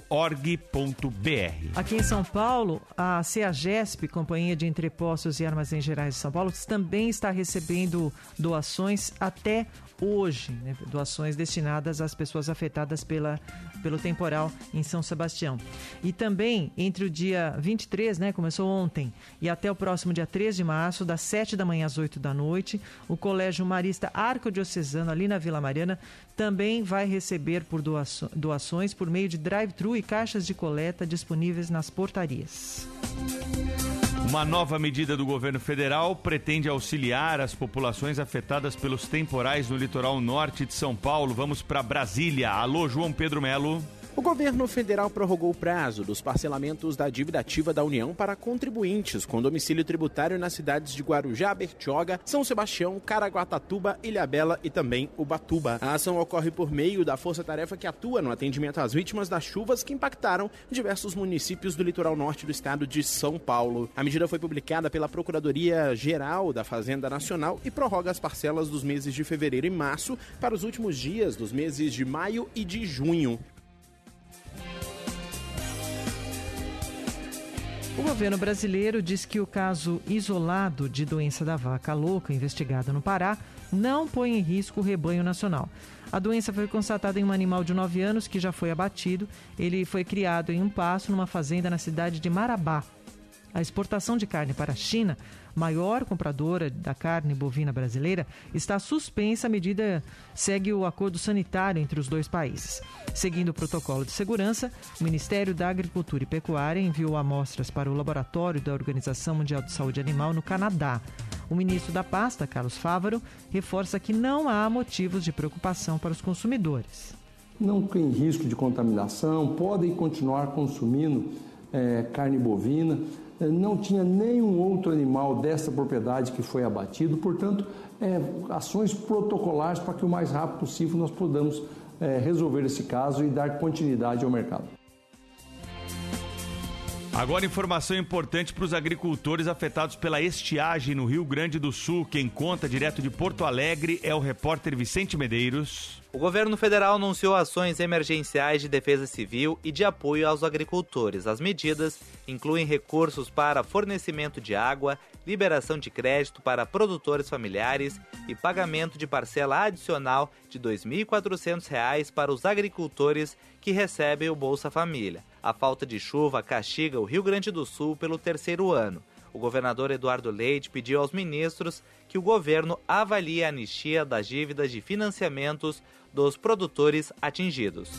Aqui em São Paulo, a CEAGESP, Companhia de Entrepostos e Armazéns Gerais de São Paulo, também está recebendo doações até hoje, né, doações destinadas às pessoas afetadas pela, pelo temporal em São Sebastião. E também, entre o dia 23, né, começou ontem, e até o próximo dia 3 de março, das 7 da manhã às 8 da noite, o Colégio Marista Arco-Diocesano, ali na Vila Mariana, também vai receber por doações por meio de drive-thru e caixas de coleta disponíveis nas portarias. Uma nova medida do governo federal pretende auxiliar as populações afetadas pelos temporais no litoral norte de São Paulo. Vamos para Brasília. Alô, João Pedro Melo. O governo federal prorrogou o prazo dos parcelamentos da dívida ativa da União para contribuintes com domicílio tributário nas cidades de Guarujá, Bertioga, São Sebastião, Caraguatatuba, Ilhabela e também Ubatuba. A ação ocorre por meio da força-tarefa que atua no atendimento às vítimas das chuvas que impactaram diversos municípios do litoral norte do estado de São Paulo. A medida foi publicada pela Procuradoria-Geral da Fazenda Nacional e prorroga as parcelas dos meses de fevereiro e março para os últimos dias dos meses de maio e de junho. O governo brasileiro diz que o caso isolado de doença da vaca louca investigado no Pará não põe em risco o rebanho nacional. A doença foi constatada em um animal de 9 anos que já foi abatido. Ele foi criado em um pasto numa fazenda na cidade de Marabá. A exportação de carne para a China maior compradora da carne bovina brasileira, está suspensa. A medida segue o acordo sanitário entre os dois países. Seguindo o protocolo de segurança, o Ministério da Agricultura e Pecuária enviou amostras para o laboratório da Organização Mundial de Saúde Animal no Canadá. O ministro da pasta, Carlos Fávaro, reforça que não há motivos de preocupação para os consumidores. Não tem risco de contaminação, podem continuar consumindo é, carne bovina não tinha nenhum outro animal dessa propriedade que foi abatido, portanto, é, ações protocolares para que o mais rápido possível nós podamos é, resolver esse caso e dar continuidade ao mercado. Agora, informação importante para os agricultores afetados pela estiagem no Rio Grande do Sul. Quem conta direto de Porto Alegre é o repórter Vicente Medeiros. O governo federal anunciou ações emergenciais de defesa civil e de apoio aos agricultores. As medidas incluem recursos para fornecimento de água, liberação de crédito para produtores familiares e pagamento de parcela adicional de R$ 2.400 para os agricultores que recebem o Bolsa Família. A falta de chuva castiga o Rio Grande do Sul pelo terceiro ano. O governador Eduardo Leite pediu aos ministros que o governo avalie a anistia das dívidas de financiamentos dos produtores atingidos.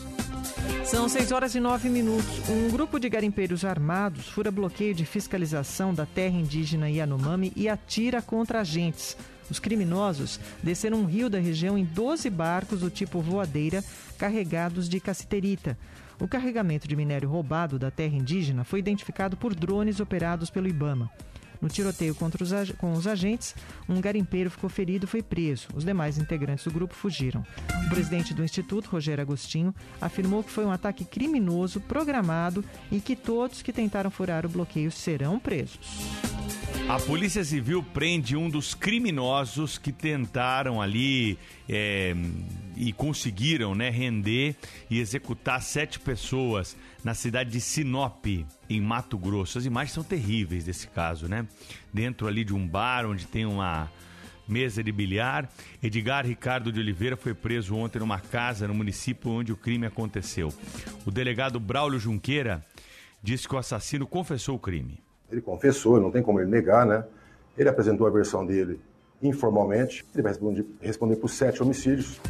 São 6 horas e 9 minutos. Um grupo de garimpeiros armados fura bloqueio de fiscalização da terra indígena Yanomami e atira contra agentes. Os criminosos desceram um rio da região em 12 barcos do tipo voadeira carregados de cassiterita. O carregamento de minério roubado da terra indígena foi identificado por drones operados pelo Ibama. No tiroteio contra os, com os agentes, um garimpeiro ficou ferido e foi preso. Os demais integrantes do grupo fugiram. O presidente do Instituto, Rogério Agostinho, afirmou que foi um ataque criminoso, programado e que todos que tentaram furar o bloqueio serão presos. A Polícia Civil prende um dos criminosos que tentaram ali é, e conseguiram né, render e executar sete pessoas na cidade de Sinop, em Mato Grosso. As imagens são terríveis desse caso, né? Dentro ali de um bar onde tem uma mesa de bilhar. Edgar Ricardo de Oliveira foi preso ontem numa casa no município onde o crime aconteceu. O delegado Braulio Junqueira disse que o assassino confessou o crime. Ele confessou, não tem como ele negar, né? Ele apresentou a versão dele informalmente. Ele vai responder, por sete homicídios.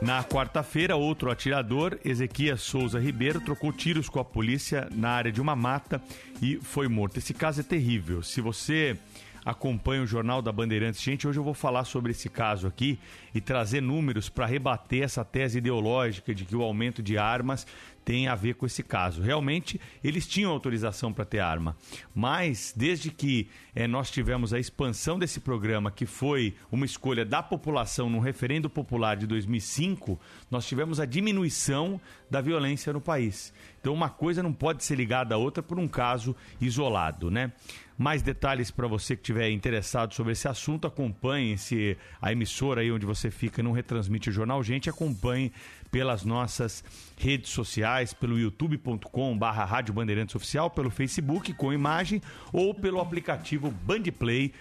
Na quarta-feira, outro atirador, Ezequias Souza Ribeiro, trocou tiros com a polícia na área de uma mata e foi morto. Esse caso é terrível. Se você acompanha o Jornal da Bandeirantes, gente, hoje eu vou falar sobre esse caso aqui e trazer números para rebater essa tese ideológica de que o aumento de armas tem a ver com esse caso. Realmente, eles tinham autorização para ter arma, mas desde que é, nós tivemos a expansão desse programa, que foi uma escolha da população no referendo popular de 2005, nós tivemos a diminuição da violência no país. Então, uma coisa não pode ser ligada à outra por um caso isolado, né? Mais detalhes para você que estiver interessado sobre esse assunto, acompanhe se a emissora aí onde você fica não retransmite o jornal, gente, acompanhe pelas nossas redes sociais, pelo youtube.com barra Rádio Bandeirantes Oficial, pelo Facebook com imagem ou pelo aplicativo Bandplay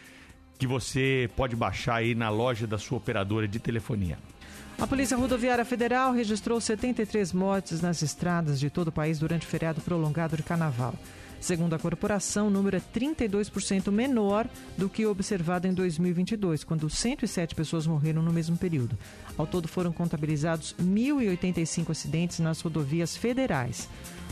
que você pode baixar aí na loja da sua operadora de telefonia. A Polícia Rodoviária Federal registrou 73 mortes nas estradas de todo o país durante o feriado prolongado de Carnaval. Segundo a corporação, o número é 32% menor do que observado em 2022, quando 107 pessoas morreram no mesmo período. Ao todo foram contabilizados 1.085 acidentes nas rodovias federais.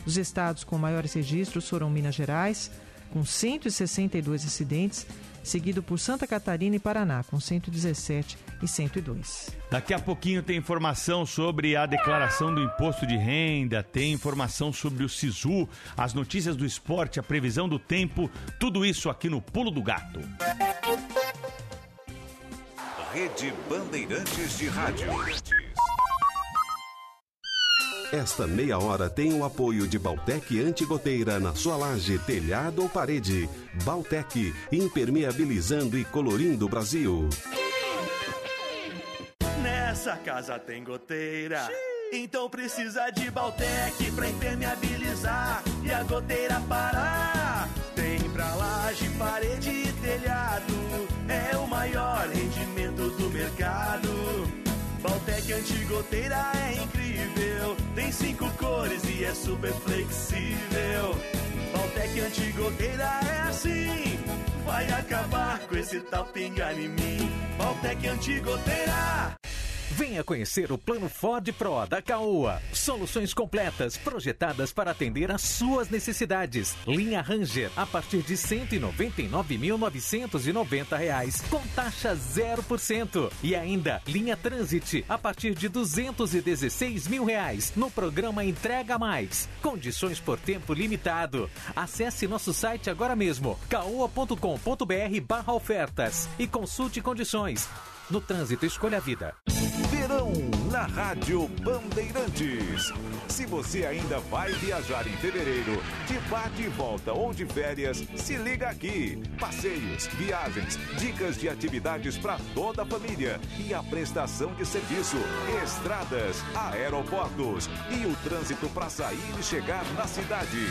Os estados com maiores registros foram Minas Gerais, com 162 acidentes, seguido por Santa Catarina e Paraná, com 117 e 102. Daqui a pouquinho tem informação sobre a declaração do imposto de renda, tem informação sobre o SISU, as notícias do esporte, a previsão do tempo, tudo isso aqui no Pulo do Gato. Rede Bandeirantes de Rádio. Esta meia hora tem o apoio de Baltec Antigoteira na sua laje, telhado ou parede. Baltec, impermeabilizando e colorindo o Brasil. Nessa casa tem goteira. Então precisa de Baltec pra impermeabilizar e a goteira parar. Tem pra laje, parede e telhado. É o maior rendimento do mercado. Baltec antigoteira é incrível. Tem cinco cores e é super flexível. Baltec antigoteira é assim. Vai acabar com esse tal pingar em mim. Baltec antigoteira. Venha conhecer o plano Ford Pro da Caoa. Soluções completas projetadas para atender às suas necessidades. Linha Ranger a partir de 199.990 reais, com taxa 0%. E ainda linha Transit a partir de 216 mil reais no programa Entrega Mais. Condições por tempo limitado. Acesse nosso site agora mesmo, caoa.com.br/barra ofertas e consulte condições. No trânsito, escolha a vida. Verão na Rádio Bandeirantes. Se você ainda vai viajar em fevereiro, de bate e volta ou de férias, se liga aqui. Passeios, viagens, dicas de atividades para toda a família e a prestação de serviço, estradas, aeroportos e o trânsito para sair e chegar na cidade.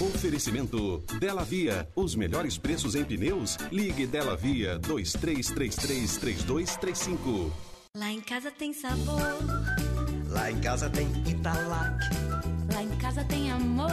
Oferecimento Dela Via. Os melhores preços em pneus? Ligue Dela Via 23333235. Lá em casa tem sabor, Lá em casa tem Italac. lá em casa tem amor.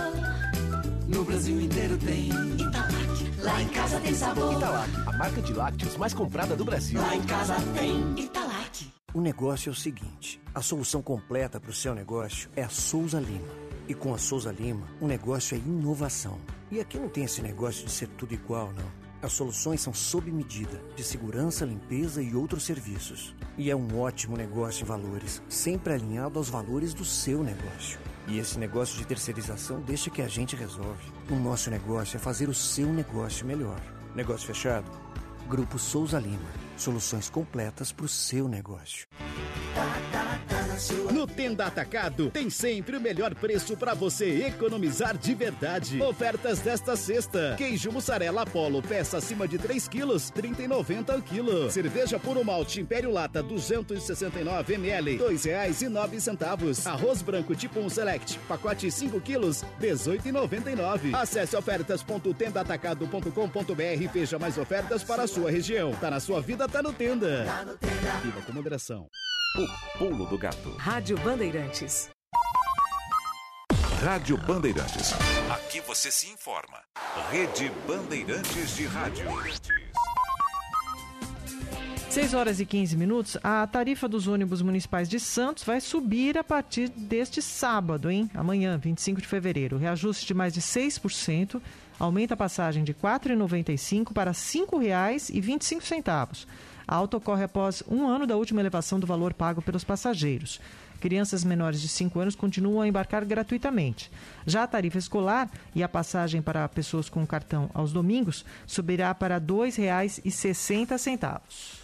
No Brasil inteiro tem Italac. Lá em casa tem sabor. Italac, a marca de lácteos mais comprada do Brasil. Lá em casa tem Italac. O negócio é o seguinte: a solução completa para o seu negócio é a Souza Lima. E com a Souza Lima, o negócio é inovação. E aqui não tem esse negócio de ser tudo igual, não. As soluções são sob medida, de segurança, limpeza e outros serviços. E é um ótimo negócio em valores, sempre alinhado aos valores do seu negócio. E esse negócio de terceirização deixa que a gente resolve. O nosso negócio é fazer o seu negócio melhor. Negócio fechado? Grupo Souza Lima. Soluções completas para o seu negócio. No Tenda Atacado tem sempre o melhor preço para você economizar de verdade. Ofertas desta sexta: queijo mussarela Apollo, peça acima de 3 quilos, 30,90 o quilo. Cerveja puro malte Império Lata 269 ml, nove centavos. Arroz branco tipo 1 Select, pacote 5 quilos, 18,99. Acesse ofertas.tendaatacado.com.br e veja mais ofertas para a sua região. Tá na sua vida, tá no Tenda. Viva com moderação. O pulo do gato. Rádio Bandeirantes. Rádio Bandeirantes. Aqui você se informa. Rede Bandeirantes de Rádio. 6 horas e 15 minutos. A tarifa dos ônibus municipais de Santos vai subir a partir deste sábado, hein? Amanhã, 25 de fevereiro. Reajuste de mais de 6% aumenta a passagem de R$ 4,95 para R$ 5,25. A alta ocorre após um ano da última elevação do valor pago pelos passageiros. Crianças menores de 5 anos continuam a embarcar gratuitamente. Já a tarifa escolar e a passagem para pessoas com cartão aos domingos subirá para R$ 2,60.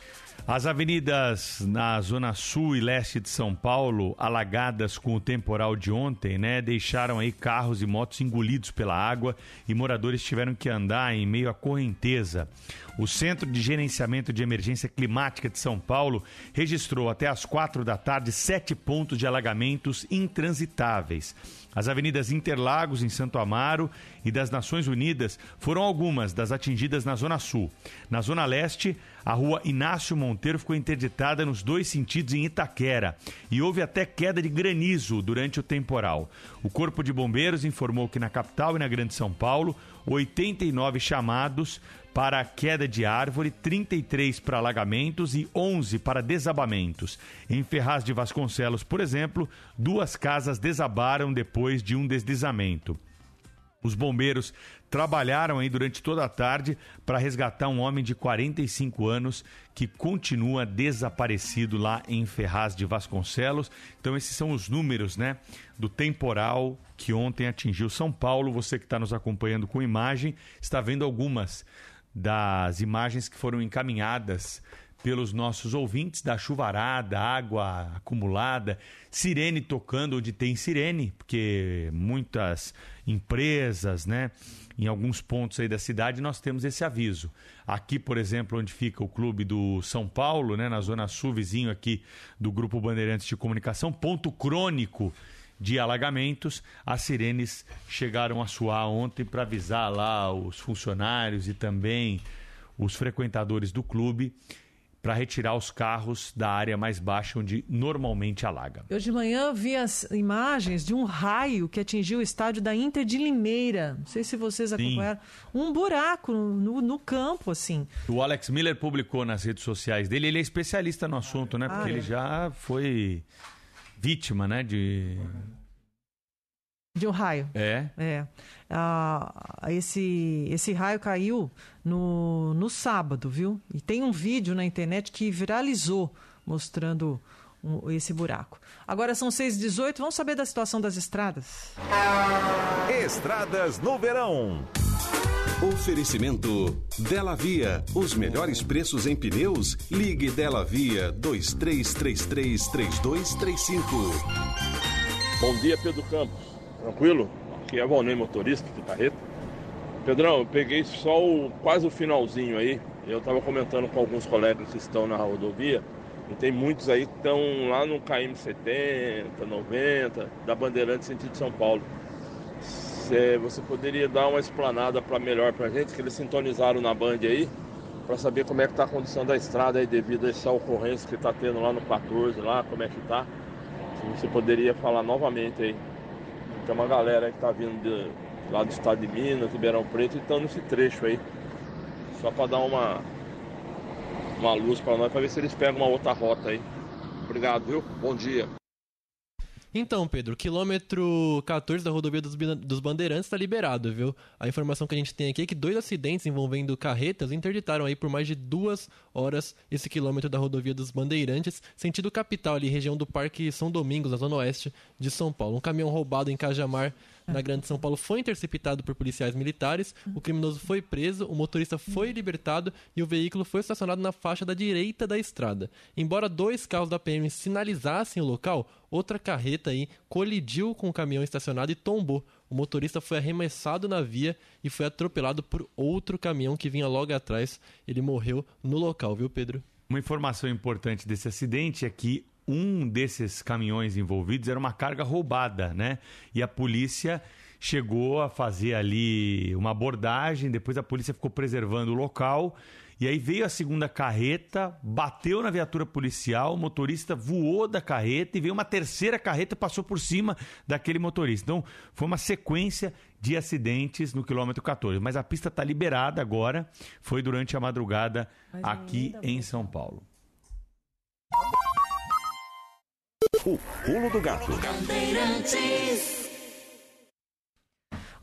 As avenidas na zona sul e leste de São Paulo, alagadas com o temporal de ontem, né, deixaram aí carros e motos engolidos pela água e moradores tiveram que andar em meio à correnteza. O Centro de Gerenciamento de Emergência Climática de São Paulo registrou até às quatro da tarde sete pontos de alagamentos intransitáveis. As avenidas Interlagos, em Santo Amaro, e das Nações Unidas foram algumas das atingidas na Zona Sul. Na Zona Leste, a rua Inácio Monteiro ficou interditada nos dois sentidos em Itaquera e houve até queda de granizo durante o temporal. O Corpo de Bombeiros informou que na capital e na Grande São Paulo, 89 chamados para queda de árvore, 33 para alagamentos e 11 para desabamentos. Em Ferraz de Vasconcelos, por exemplo, duas casas desabaram depois de um deslizamento. Os bombeiros trabalharam aí durante toda a tarde para resgatar um homem de 45 anos que continua desaparecido lá em Ferraz de Vasconcelos. Então esses são os números, né, do temporal que ontem atingiu São Paulo. Você que está nos acompanhando com imagem está vendo algumas das imagens que foram encaminhadas pelos nossos ouvintes da chuvarada, água acumulada, sirene tocando onde tem sirene, porque muitas empresas, né, em alguns pontos aí da cidade nós temos esse aviso. Aqui, por exemplo, onde fica o clube do São Paulo, né, na zona sul, vizinho aqui do Grupo Bandeirantes de Comunicação, ponto crônico de alagamentos, as sirenes chegaram a soar ontem para avisar lá os funcionários e também os frequentadores do clube para retirar os carros da área mais baixa onde normalmente alaga. Hoje de manhã vi as imagens de um raio que atingiu o estádio da Inter de Limeira. Não sei se vocês acompanharam. Um buraco no, no campo, assim. O Alex Miller publicou nas redes sociais dele, ele é especialista no assunto, né? Porque Ah, é. ele já foi vítima, né? De. De um raio. É. É. Ah, esse, esse raio caiu no, no sábado, viu? E tem um vídeo na internet que viralizou mostrando um- esse buraco. Agora são 6h18, vamos saber da situação das estradas. Estradas no verão. Oferecimento Dela Via. Os melhores preços em pneus? Ligue Dela Via 2333 3235. Bom dia, Pedro Campos. Tranquilo? Aqui é Valnei, motorista de carreta. Pedrão, eu peguei só o, quase o finalzinho aí. Eu estava comentando com alguns colegas que estão na rodovia. E tem muitos aí que estão lá no KM 70, 90, da Bandeirante sentido São Paulo. Se você poderia dar uma explanada para melhor para gente, que eles sintonizaram na Band aí, para saber como é que está a condição da estrada aí devido a essa ocorrência que está tendo lá no 14, lá, como é que tá. Se você poderia falar novamente aí. Tem uma galera que tá vindo de- lá do estado de Minas, Ribeirão Preto, e estão nesse trecho aí. Só para dar uma, uma luz para nós, para ver se eles pegam uma outra rota aí. Obrigado, viu? Bom dia. Então, Pedro, quilômetro 14 da rodovia dos, dos Bandeirantes está liberado, viu? A informação que a gente tem aqui é que dois acidentes envolvendo carretas interditaram aí por mais de duas horas esse quilômetro da rodovia dos Bandeirantes, sentido capital ali, região do Parque São Domingos, na zona oeste de São Paulo. Um caminhão roubado em Cajamar, na Grande São Paulo, foi interceptado por policiais militares, o criminoso foi preso, o motorista foi libertado e o veículo foi estacionado na faixa da direita da estrada. Embora dois carros da PM sinalizassem o local, outra carreta aí colidiu com o caminhão estacionado e tombou. O motorista foi arremessado na via e foi atropelado por outro caminhão que vinha logo atrás. Ele morreu no local, viu, Pedro? Uma informação importante desse acidente é que um desses caminhões envolvidos era uma carga roubada, né? E a polícia chegou a fazer ali uma abordagem, depois a polícia ficou preservando o local. E aí veio a segunda carreta, bateu na viatura policial, o motorista voou da carreta e veio uma terceira carreta e passou por cima daquele motorista. Então, foi uma sequência de acidentes no quilômetro 14. Mas a pista está liberada agora, foi durante a madrugada Mas aqui em São Paulo. O pulo do gato.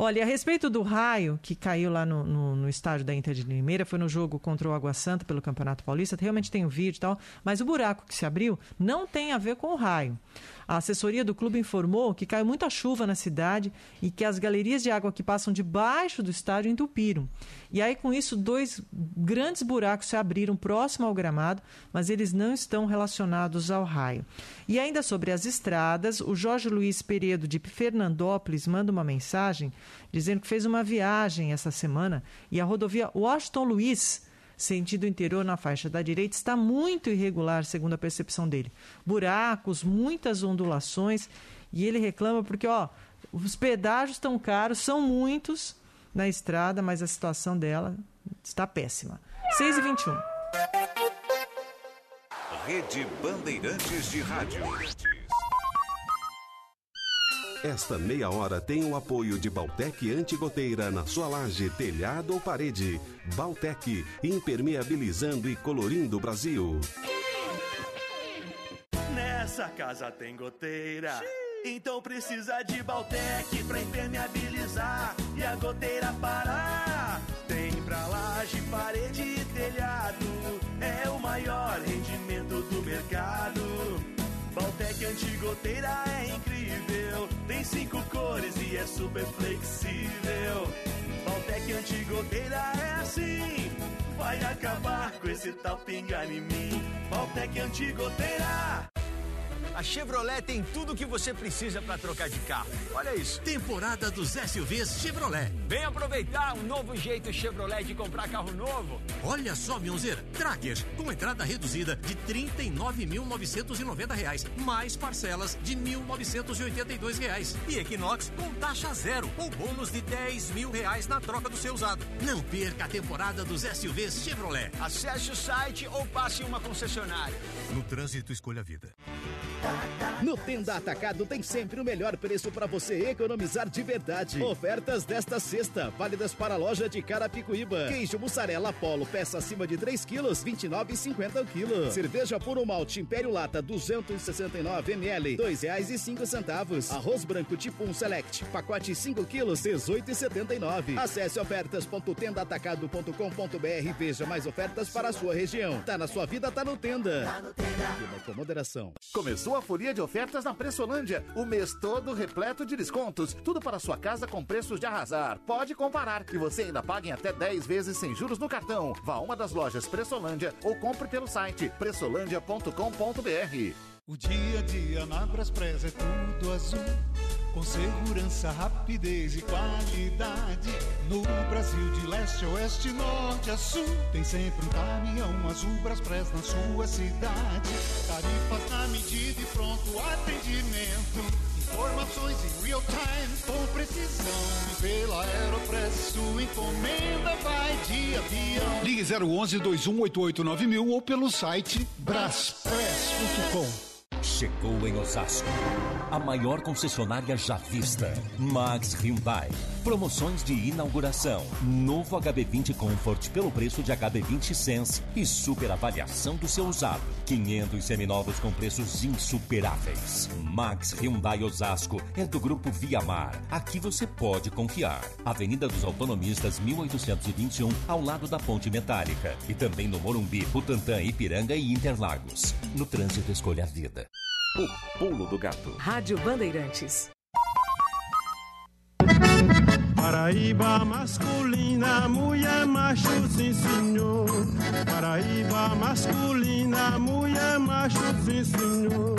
Olha, a respeito do raio que caiu lá no, no, no estádio da Inter de Limeira, foi no jogo contra o Água Santa pelo Campeonato Paulista, realmente tem o vídeo e tal, mas o buraco que se abriu não tem a ver com o raio. A assessoria do clube informou que caiu muita chuva na cidade e que as galerias de água que passam debaixo do estádio entupiram. E aí, com isso, dois grandes buracos se abriram próximo ao gramado, mas eles não estão relacionados ao raio. E ainda sobre as estradas, o Jorge Luiz Peredo de Fernandópolis manda uma mensagem dizendo que fez uma viagem essa semana e a rodovia Washington Luiz, sentido interior na faixa da direita, está muito irregular, segundo a percepção dele. Buracos, muitas ondulações e ele reclama porque, ó, os pedágios estão caros, são muitos na estrada, mas a situação dela está péssima. 6 e 21. Rede Bandeirantes de Rádio. Esta meia hora tem o apoio de Baltec Antigoteira na sua laje, telhado ou parede. Baltec, impermeabilizando e colorindo o Brasil. Nessa casa tem goteira. Então precisa de Baltec pra impermeabilizar e a goteira parar. Tem pra laje, parede e telhado. É o maior rendimento do mercado. Baltec antigoteira é incrível. Cinco cores e é super flexível. Baltec antigoteira é assim. Vai acabar com esse tal pingar em mim. Baltec antigoteira. A Chevrolet tem tudo o que você precisa para trocar de carro. Olha isso. Temporada dos SUVs Chevrolet. Vem aproveitar um novo jeito Chevrolet de comprar carro novo. Olha só, Mionzeira. Trackers com entrada reduzida de 39.990 reais, mais parcelas de 1.982 reais. E Equinox com taxa zero ou bônus de 10 mil reais na troca do seu usado. Não perca a temporada dos SUVs Chevrolet. Acesse o site ou passe em uma concessionária. No trânsito, escolha a vida. No Tenda Atacado tem sempre o melhor preço para você economizar de verdade. Ofertas desta sexta, válidas para a loja de Carapicuíba. Queijo mussarela Polo, peça acima de 3 quilos, 29,50 o quilo. Cerveja puro malte Império Lata, 269 ml, R$ 2,05. Arroz branco tipo 1 Select, pacote 5 quilos, 18,79. Acesse ofertas.tendaatacado.com.br e veja mais ofertas para a sua região. Tá na sua vida, tá no Tenda. Tá no Tenda. Com moderação. Começou a folia de ofertas na Pressolândia. O mês todo repleto de descontos. Tudo para sua casa com preços de arrasar. Pode comparar. E você ainda paga em até 10 vezes sem juros no cartão. Vá a uma das lojas Pressolândia ou compre pelo site pressolândia.com.br. O dia a dia na Braspress é tudo azul. Com segurança, rapidez e qualidade. No Brasil, de leste a oeste, norte a sul. Tem sempre um caminhão azul Braspress na sua cidade. Tarifas na medida e pronto atendimento. Informações em real time, com precisão. E pela Aeropress, sua encomenda vai de avião. Ligue 011 2188 mil ou pelo site braspress.com. Chegou em Osasco. A maior concessionária já vista. Max Hyundai. Promoções de inauguração. Novo HB20 Comfort pelo preço de HB20 Sense e super avaliação do seu usado. 500 seminovos com preços insuperáveis. Max Hyundai Osasco é do grupo Viamar. Aqui você pode confiar. Avenida dos Autonomistas 1821, ao lado da Ponte Metálica. E também no Morumbi, Butantã, Ipiranga e Interlagos. No trânsito escolha a vida. O Pulo do Gato. Rádio Bandeirantes. Paraíba masculina, mulher macho, sim senhor. Paraíba masculina, mulher macho, sim senhor.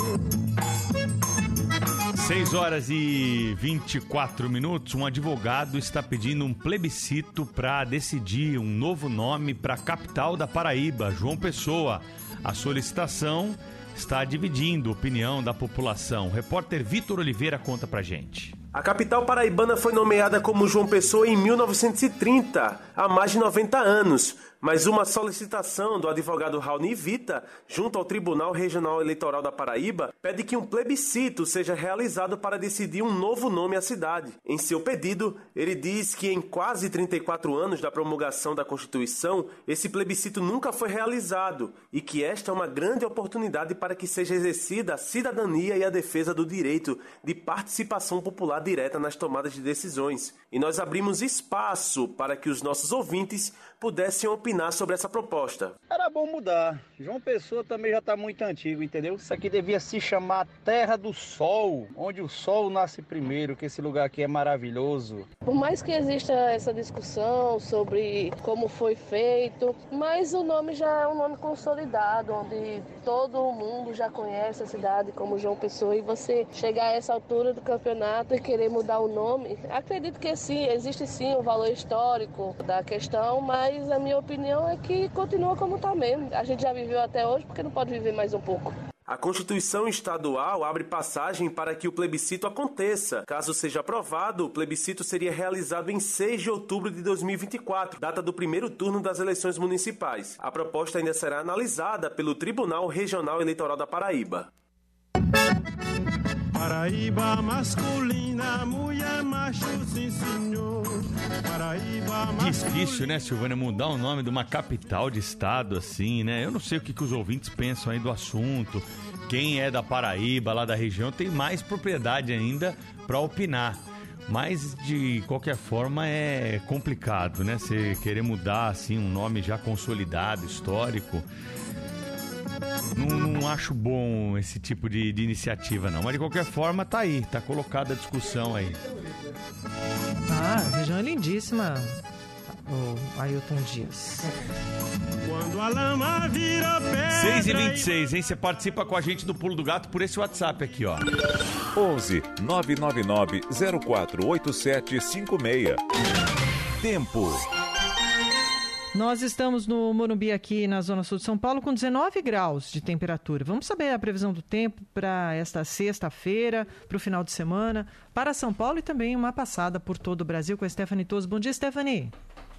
6 horas e 24 minutos. Um advogado está pedindo um plebiscito para decidir um novo nome para a capital da Paraíba, João Pessoa. A solicitação está dividindo a opinião da população. O repórter Vitor Oliveira conta pra gente. A capital paraibana foi nomeada como João Pessoa em 1930, há mais de 90 anos, mas uma solicitação do advogado Raoni Vita, junto ao Tribunal Regional Eleitoral da Paraíba, pede que um plebiscito seja realizado para decidir um novo nome à cidade. Em seu pedido, ele diz que em quase 34 anos da promulgação da Constituição, esse plebiscito nunca foi realizado e que esta é uma grande oportunidade para que seja exercida a cidadania e a defesa do direito de participação popular direta nas tomadas de decisões. E nós abrimos espaço para que os nossos ouvintes pudessem opinar sobre essa proposta. Era bom mudar. João Pessoa também já está muito antigo, entendeu? Isso aqui devia se chamar Terra do Sol, onde o sol nasce primeiro, que esse lugar aqui é maravilhoso. Por mais que exista essa discussão sobre como foi feito, mas o nome já é um nome consolidado, onde todo mundo já conhece a cidade como João Pessoa e você chegar a essa altura do campeonato e querer mudar o nome, acredito que sim, existe sim o um valor histórico da questão, mas a minha opinião é que continua como está mesmo. A gente já viveu até hoje, porque não pode viver mais um pouco. A Constituição Estadual abre passagem para que o plebiscito aconteça. Caso seja aprovado, o plebiscito seria realizado em 6 de outubro de 2024, data do primeiro turno das eleições municipais. A proposta ainda será analisada pelo Tribunal Regional Eleitoral da Paraíba. Paraíba masculina, mulher macho, sim senhor. Paraíba masculina. Difícil, né, Silvânia, mudar o nome de uma capital de estado assim, né? Eu não sei o que, que os ouvintes pensam aí do assunto. Quem é da Paraíba, lá da região, tem mais propriedade ainda para opinar. Mas de qualquer forma é complicado, né? Você querer mudar assim um nome já consolidado, histórico. Não, não, acho bom esse tipo de, de, iniciativa, não. Mas de qualquer forma, tá aí, tá colocada a discussão aí. Ah, a região é lindíssima. o Ailton Dias. Quando a lama vira pedra. 6 e 26 hein? Você participa com a gente do Pulo do Gato por esse WhatsApp aqui, ó. 11 999 048756. Tempo. Nós estamos no Morumbi aqui na Zona Sul de São Paulo com 19 graus de temperatura. Vamos saber a previsão do tempo para esta sexta-feira, para o final de semana, para São Paulo e também uma passada por todo o Brasil com a Stephanie Toso. Bom dia, Stephanie.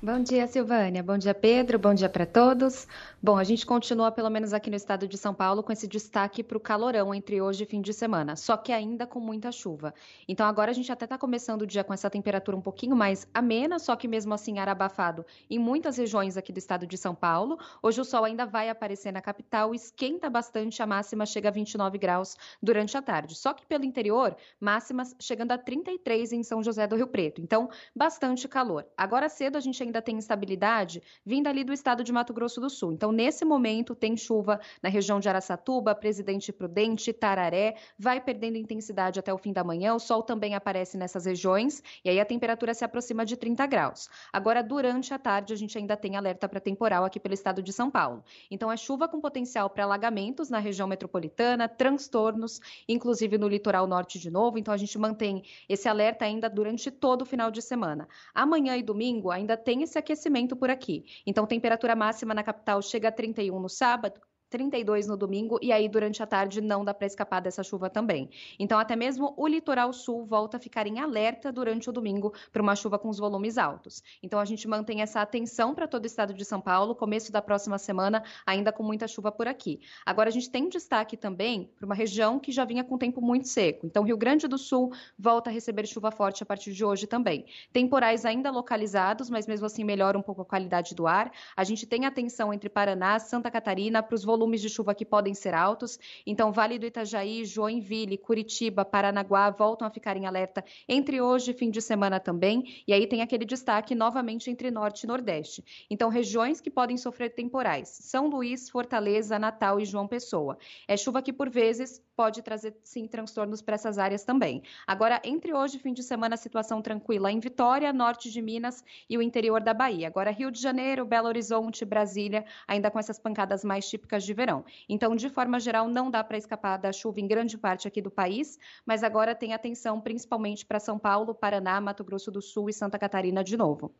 Bom dia, Silvânia. Bom dia, Pedro. Bom dia para todos. Bom, a gente continua, pelo menos aqui no estado de São Paulo, com esse destaque para o calorão entre hoje e fim de semana, só que ainda com muita chuva. Então, agora a gente até está começando o dia com essa temperatura um pouquinho mais amena, só que mesmo assim ar abafado em muitas regiões aqui do estado de São Paulo. Hoje o sol ainda vai aparecer na capital, esquenta bastante, a máxima chega a 29 graus durante a tarde. Só que pelo interior, máximas chegando a 33 em São José do Rio Preto. Então, bastante calor. Agora cedo a gente ainda tem instabilidade vinda ali do estado de Mato Grosso do Sul. Então, nesse momento, tem chuva na região de Araçatuba, Presidente Prudente, Tararé, vai perdendo intensidade até o fim da manhã. O sol também aparece nessas regiões e aí a temperatura se aproxima de 30 graus. Agora, durante a tarde, a gente ainda tem alerta para temporal aqui pelo estado de São Paulo. Então, é chuva com potencial para alagamentos na região metropolitana, transtornos, inclusive no litoral norte de novo. Então, a gente mantém esse alerta ainda durante todo o final de semana. Amanhã e domingo ainda tem esse aquecimento por aqui. Então, temperatura máxima na capital chega a 31 no sábado, 32 no domingo e aí durante a tarde não dá para escapar dessa chuva também. Então até mesmo o litoral sul volta a ficar em alerta durante o domingo para uma chuva com os volumes altos. Então a gente mantém essa atenção para todo o estado de São Paulo, começo da próxima semana ainda com muita chuva por aqui. Agora a gente tem destaque também para uma região que já vinha com tempo muito seco. Então Rio Grande do Sul volta a receber chuva forte a partir de hoje também. Temporais ainda localizados, mas mesmo assim melhora um pouco a qualidade do ar. A gente tem atenção entre Paraná, Santa Catarina para os volumes volumes de chuva que podem ser altos. Então, Vale do Itajaí, Joinville, Curitiba, Paranaguá voltam a ficar em alerta entre hoje e fim de semana também. E aí tem aquele destaque novamente entre Norte e Nordeste. Então, regiões que podem sofrer temporais: São Luís, Fortaleza, Natal e João Pessoa. É chuva que, por vezes, pode trazer sim transtornos para essas áreas também. Agora, entre hoje e fim de semana, situação tranquila em Vitória, norte de Minas e o interior da Bahia. Agora, Rio de Janeiro, Belo Horizonte, Brasília, ainda com essas pancadas mais típicas de verão. Então, de forma geral, não dá para escapar da chuva em grande parte aqui do país, mas agora tem atenção principalmente para São Paulo, Paraná, Mato Grosso do Sul e Santa Catarina de novo.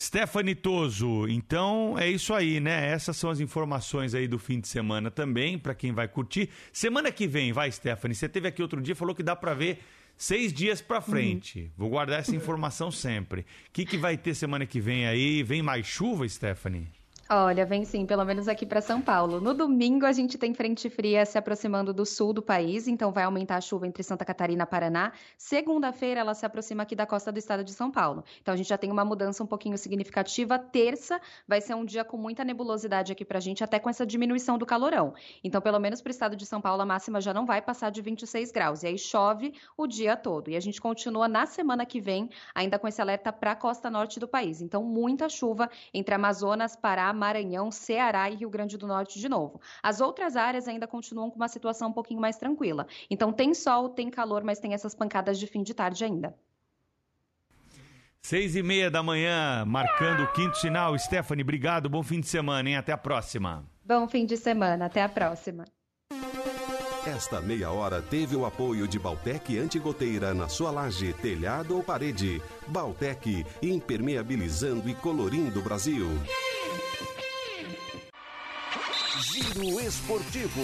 Stephanie Toso, então é isso aí, né? Essas são as informações aí do fim de semana também, para quem vai curtir. Semana que vem, vai, Stephanie. Você teve aqui outro dia, falou que dá para ver seis dias para frente. Uhum. Vou guardar essa informação sempre. O que, que vai ter semana que vem aí? Vem mais chuva, Stephanie? Olha, vem sim, pelo menos aqui para São Paulo. No domingo a gente tem frente fria se aproximando do sul do país, então vai aumentar a chuva entre Santa Catarina e Paraná. Segunda-feira ela se aproxima aqui da costa do estado de São Paulo. Então a gente já tem uma mudança um pouquinho significativa. Terça vai ser um dia com muita nebulosidade aqui pra gente, até com essa diminuição do calorão. Então, pelo menos para o estado de São Paulo, a máxima já não vai passar de 26 graus. E aí chove o dia todo. E a gente continua na semana que vem, ainda com esse alerta para a costa norte do país. Então, muita chuva entre Amazonas, Pará, Maranhão, Ceará e Rio Grande do Norte de novo. As outras áreas ainda continuam com uma situação um pouquinho mais tranquila. Então tem sol, tem calor, mas tem essas pancadas de fim de tarde ainda. Seis e meia da manhã, marcando o quinto sinal. Stephanie, obrigado, bom fim de semana, hein? Até a próxima. Bom fim de semana, até a próxima. Esta meia hora teve o apoio de Baltec Antigoteira na sua laje, telhado ou parede. Baltec, impermeabilizando e colorindo o Brasil. Giro Esportivo.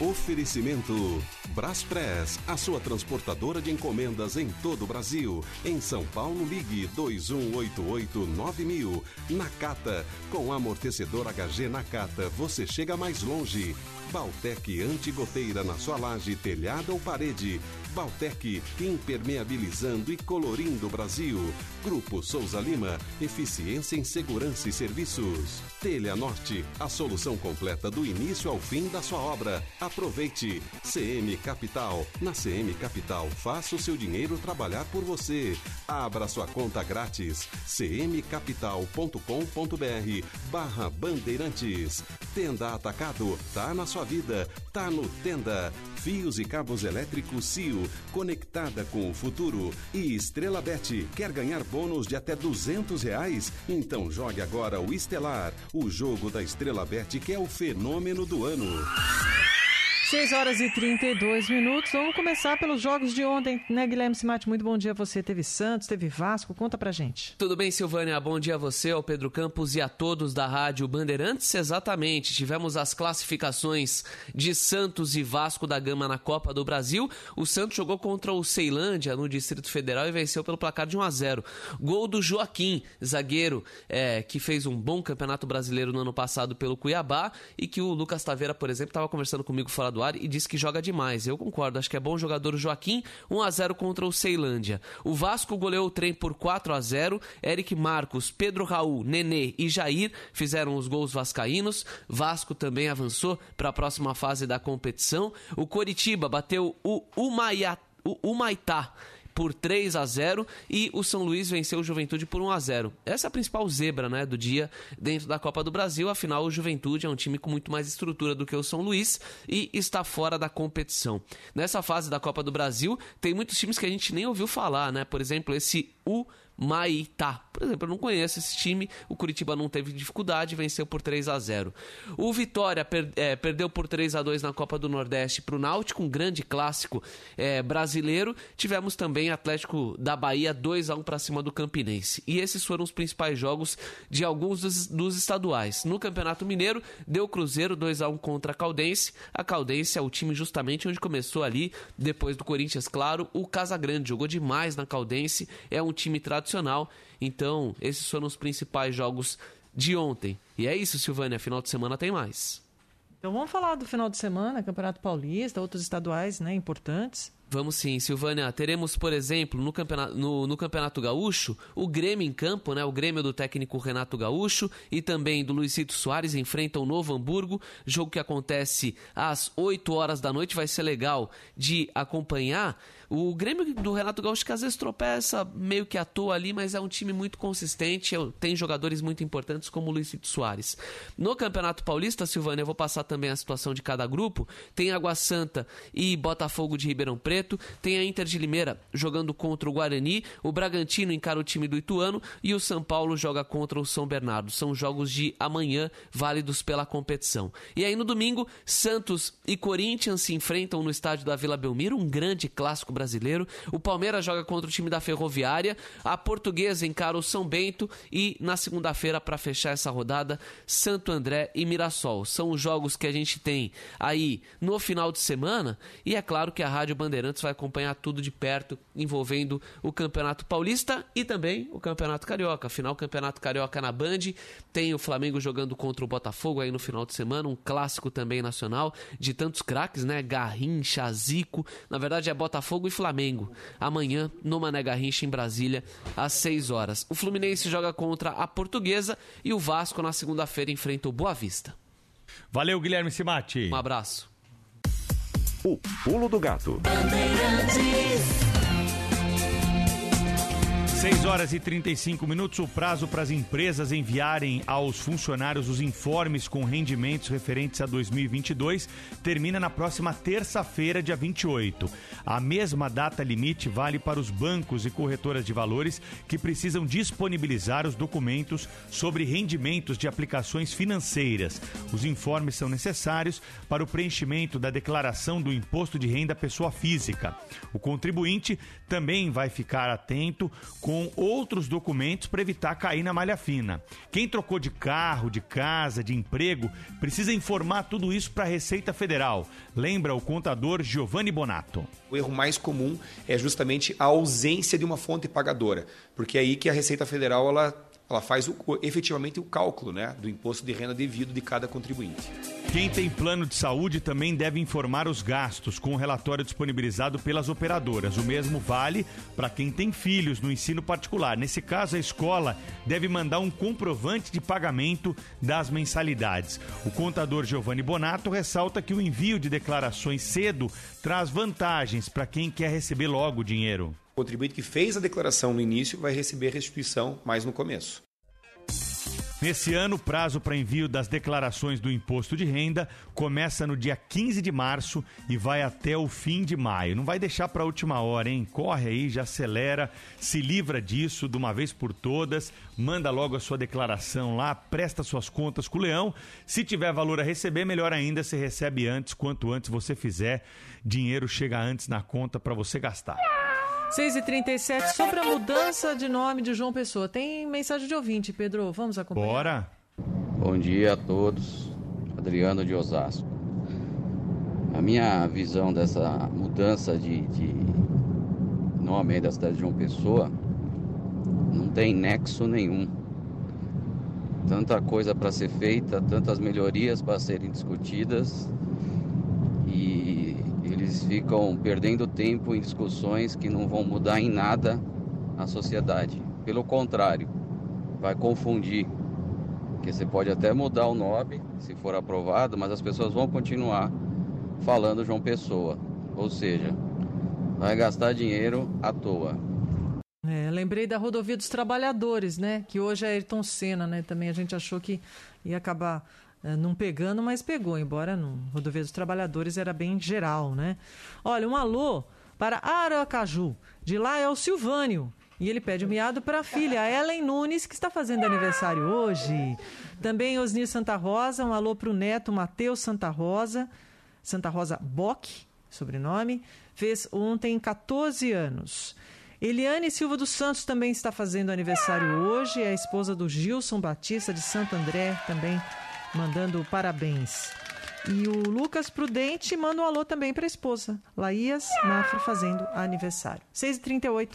Oferecimento Braspress, a sua transportadora de encomendas em todo o Brasil. Em São Paulo, ligue 21889000. Nakata, com amortecedor HG Nakata, você chega mais longe. Baltec Antigoteira na sua laje, telhado ou parede. Baltec, impermeabilizando e colorindo o Brasil. Grupo Souza Lima, eficiência em segurança e serviços. Telha Norte, a solução completa do início ao fim da sua obra. Aproveite. CM Capital. Na CM Capital, faça o seu dinheiro trabalhar por você. Abra sua conta grátis. cmcapital.com.br barra Bandeirantes. Tenda Atacado, tá na sua vida tá no Tenda. Fios e cabos elétricos CIO, conectada com o futuro. E Estrela Bet, quer ganhar bônus de até 200 reais? Então jogue agora o Estelar, o jogo da Estrela Bet que é o fenômeno do ano. 6 horas e 32 minutos. Vamos começar pelos jogos de ontem, né, Guilherme Simati? Muito bom dia a você. Teve Santos, teve Vasco. Conta pra gente. Tudo bem, Silvânia? Bom dia a você, ao Pedro Campos e a todos da Rádio Bandeirantes. Exatamente. Tivemos as classificações de Santos e Vasco da Gama na Copa do Brasil. O Santos jogou contra o Ceilândia no Distrito Federal e venceu pelo placar de 1 a 0. Gol do Joaquim, zagueiro, é, que fez um bom campeonato brasileiro no ano passado pelo Cuiabá e que o Lucas Taveira, por exemplo, estava conversando comigo fora do ar e disse que joga demais. Eu concordo, acho que é bom jogador o Joaquim, 1 a 0 contra o Ceilândia. O Vasco goleou o trem por 4 a 0. Eric Marcos, Pedro Raul, Nenê e Jair fizeram os gols vascaínos. Vasco também avançou para a próxima fase da competição. O Coritiba bateu o Humaitá, o Humaitá por 3 a 0 e o São Luís venceu o Juventude por 1 a 0. Essa é a principal zebra, né, do dia dentro da Copa do Brasil. Afinal, o Juventude é um time com muito mais estrutura do que o São Luís e está fora da competição. Nessa fase da Copa do Brasil, tem muitos times que a gente nem ouviu falar, né? Por exemplo, esse U Maitá. Por exemplo, eu não conheço esse time. O Curitiba não teve dificuldade, venceu por 3 a 0. O Vitória per, é, perdeu por 3 a 2 na Copa do Nordeste para o Náutico, um grande clássico é, brasileiro. Tivemos também Atlético da Bahia 2 a 1 para cima do Campinense. E esses foram os principais jogos de alguns dos, dos estaduais. No Campeonato Mineiro, deu Cruzeiro 2 a 1 contra a Caldense. A Caldense é o time justamente onde começou ali, depois do Corinthians, claro, o Casagrande jogou demais na Caldense. É um time tradicional tradicional. Então, esses foram os principais jogos de ontem. E é isso, Silvânia. Final de semana tem mais. Então vamos falar do final de semana, Campeonato Paulista, outros estaduais né, importantes. Vamos sim, Silvânia. Teremos, por exemplo, no Campeonato, no, no Campeonato Gaúcho, o Grêmio em campo, né? O Grêmio do técnico Renato Gaúcho e também do Luizito Soares enfrentam o Novo Hamburgo. Jogo que acontece às 8 horas da noite. Vai ser legal de acompanhar. O Grêmio do Renato Gaúcho que às vezes tropeça meio que à toa ali, mas é um time muito consistente, tem jogadores muito importantes como o Luizito Soares. No Campeonato Paulista, Silvânia, eu vou passar também a situação de cada grupo. Tem Água Santa e Botafogo de Ribeirão Preto, tem a Inter de Limeira jogando contra o Guarani, o Bragantino encara o time do Ituano e o São Paulo joga contra o São Bernardo. São jogos de amanhã válidos pela competição. E aí no domingo, Santos e Corinthians se enfrentam no estádio da Vila Belmiro, um grande clássico brasileiro. O Palmeiras joga contra o time da Ferroviária. A Portuguesa encara o São Bento. E na segunda-feira, para fechar essa rodada, Santo André e Mirassol. São os jogos que a gente tem aí no final de semana. E é claro que a Rádio Bandeirantes vai acompanhar tudo de perto envolvendo o Campeonato Paulista e também o Campeonato Carioca. Afinal, o Campeonato Carioca na Band tem o Flamengo jogando contra o Botafogo aí no final de semana, um clássico também nacional de tantos craques, né? Garrincha, Zico. Na verdade é Botafogo e Flamengo. Amanhã, no Mané Garrincha, em Brasília, às 6 horas. O Fluminense joga contra a Portuguesa e o Vasco, na segunda-feira, enfrenta o Boa Vista. Valeu, Guilherme Simati. Um abraço. O Pulo do Gato. 6 horas e 35 minutos. O prazo para as empresas enviarem aos funcionários os informes com rendimentos referentes a 2022 termina na próxima terça-feira, dia 28. A mesma data limite vale para os bancos e corretoras de valores que precisam disponibilizar os documentos sobre rendimentos de aplicações financeiras. Os informes são necessários para o preenchimento da declaração do imposto de renda pessoa física. O contribuinte também vai ficar atento com outros documentos para evitar cair na malha fina. Quem trocou de carro, de casa, de emprego, precisa informar tudo isso para a Receita Federal. Lembra o contador Giovanni Bonato. O erro mais comum é justamente a ausência de uma fonte pagadora, porque é aí que a Receita Federal ela ela faz o, efetivamente o cálculo né, do imposto de renda devido de cada contribuinte. Quem tem plano de saúde também deve informar os gastos com o relatório disponibilizado pelas operadoras. O mesmo vale para quem tem filhos no ensino particular. Nesse caso, a escola deve mandar um comprovante de pagamento das mensalidades. O contador Giovanni Bonato ressalta que o envio de declarações cedo traz vantagens para quem quer receber logo o dinheiro. O contribuinte que fez a declaração no início vai receber restituição mais no começo. Nesse ano, o prazo para envio das declarações do imposto de renda começa no dia 15 de março e vai até o fim de maio. Não vai deixar para a última hora, hein? Corre aí, já acelera, se livra disso de uma vez por todas, manda logo a sua declaração lá, presta suas contas com o Leão. Se tiver valor a receber, melhor ainda, você recebe antes, quanto antes você fizer, dinheiro chega antes na conta para você gastar. 6h37, sobre a mudança de nome de João Pessoa. Tem mensagem de ouvinte, Pedro. Vamos acompanhar. Bora! Bom dia a todos. Adriano de Osasco. A minha visão dessa mudança de, de nome da cidade de João Pessoa não tem nexo nenhum. Tanta coisa para ser feita, tantas melhorias para serem discutidas e eles ficam perdendo tempo em discussões que não vão mudar em nada a sociedade. Pelo contrário, vai confundir. Porque você pode até mudar o nome, se for aprovado, mas as pessoas vão continuar falando João Pessoa. Ou seja, vai gastar dinheiro à toa. É, lembrei da rodovia dos trabalhadores, né? Que hoje é Ayrton Senna, né? Também a gente achou que ia acabar não pegando, mas pegou, embora no rodovia dos trabalhadores era bem geral, né? Olha, um alô para Aracaju. De lá é o Silvânio. E ele pede um miado para a filha, Ellen Nunes, que está fazendo aniversário hoje. Também Osnir Santa Rosa, um alô para o neto Matheus Santa Rosa, Santa Rosa Bock, sobrenome, fez ontem 14 anos. Eliane Silva dos Santos também está fazendo aniversário hoje, é a esposa do Gilson Batista de Santo André, também mandando parabéns. E o Lucas Prudente manda um alô também para a esposa, Laías Mafra, fazendo aniversário. 6h38.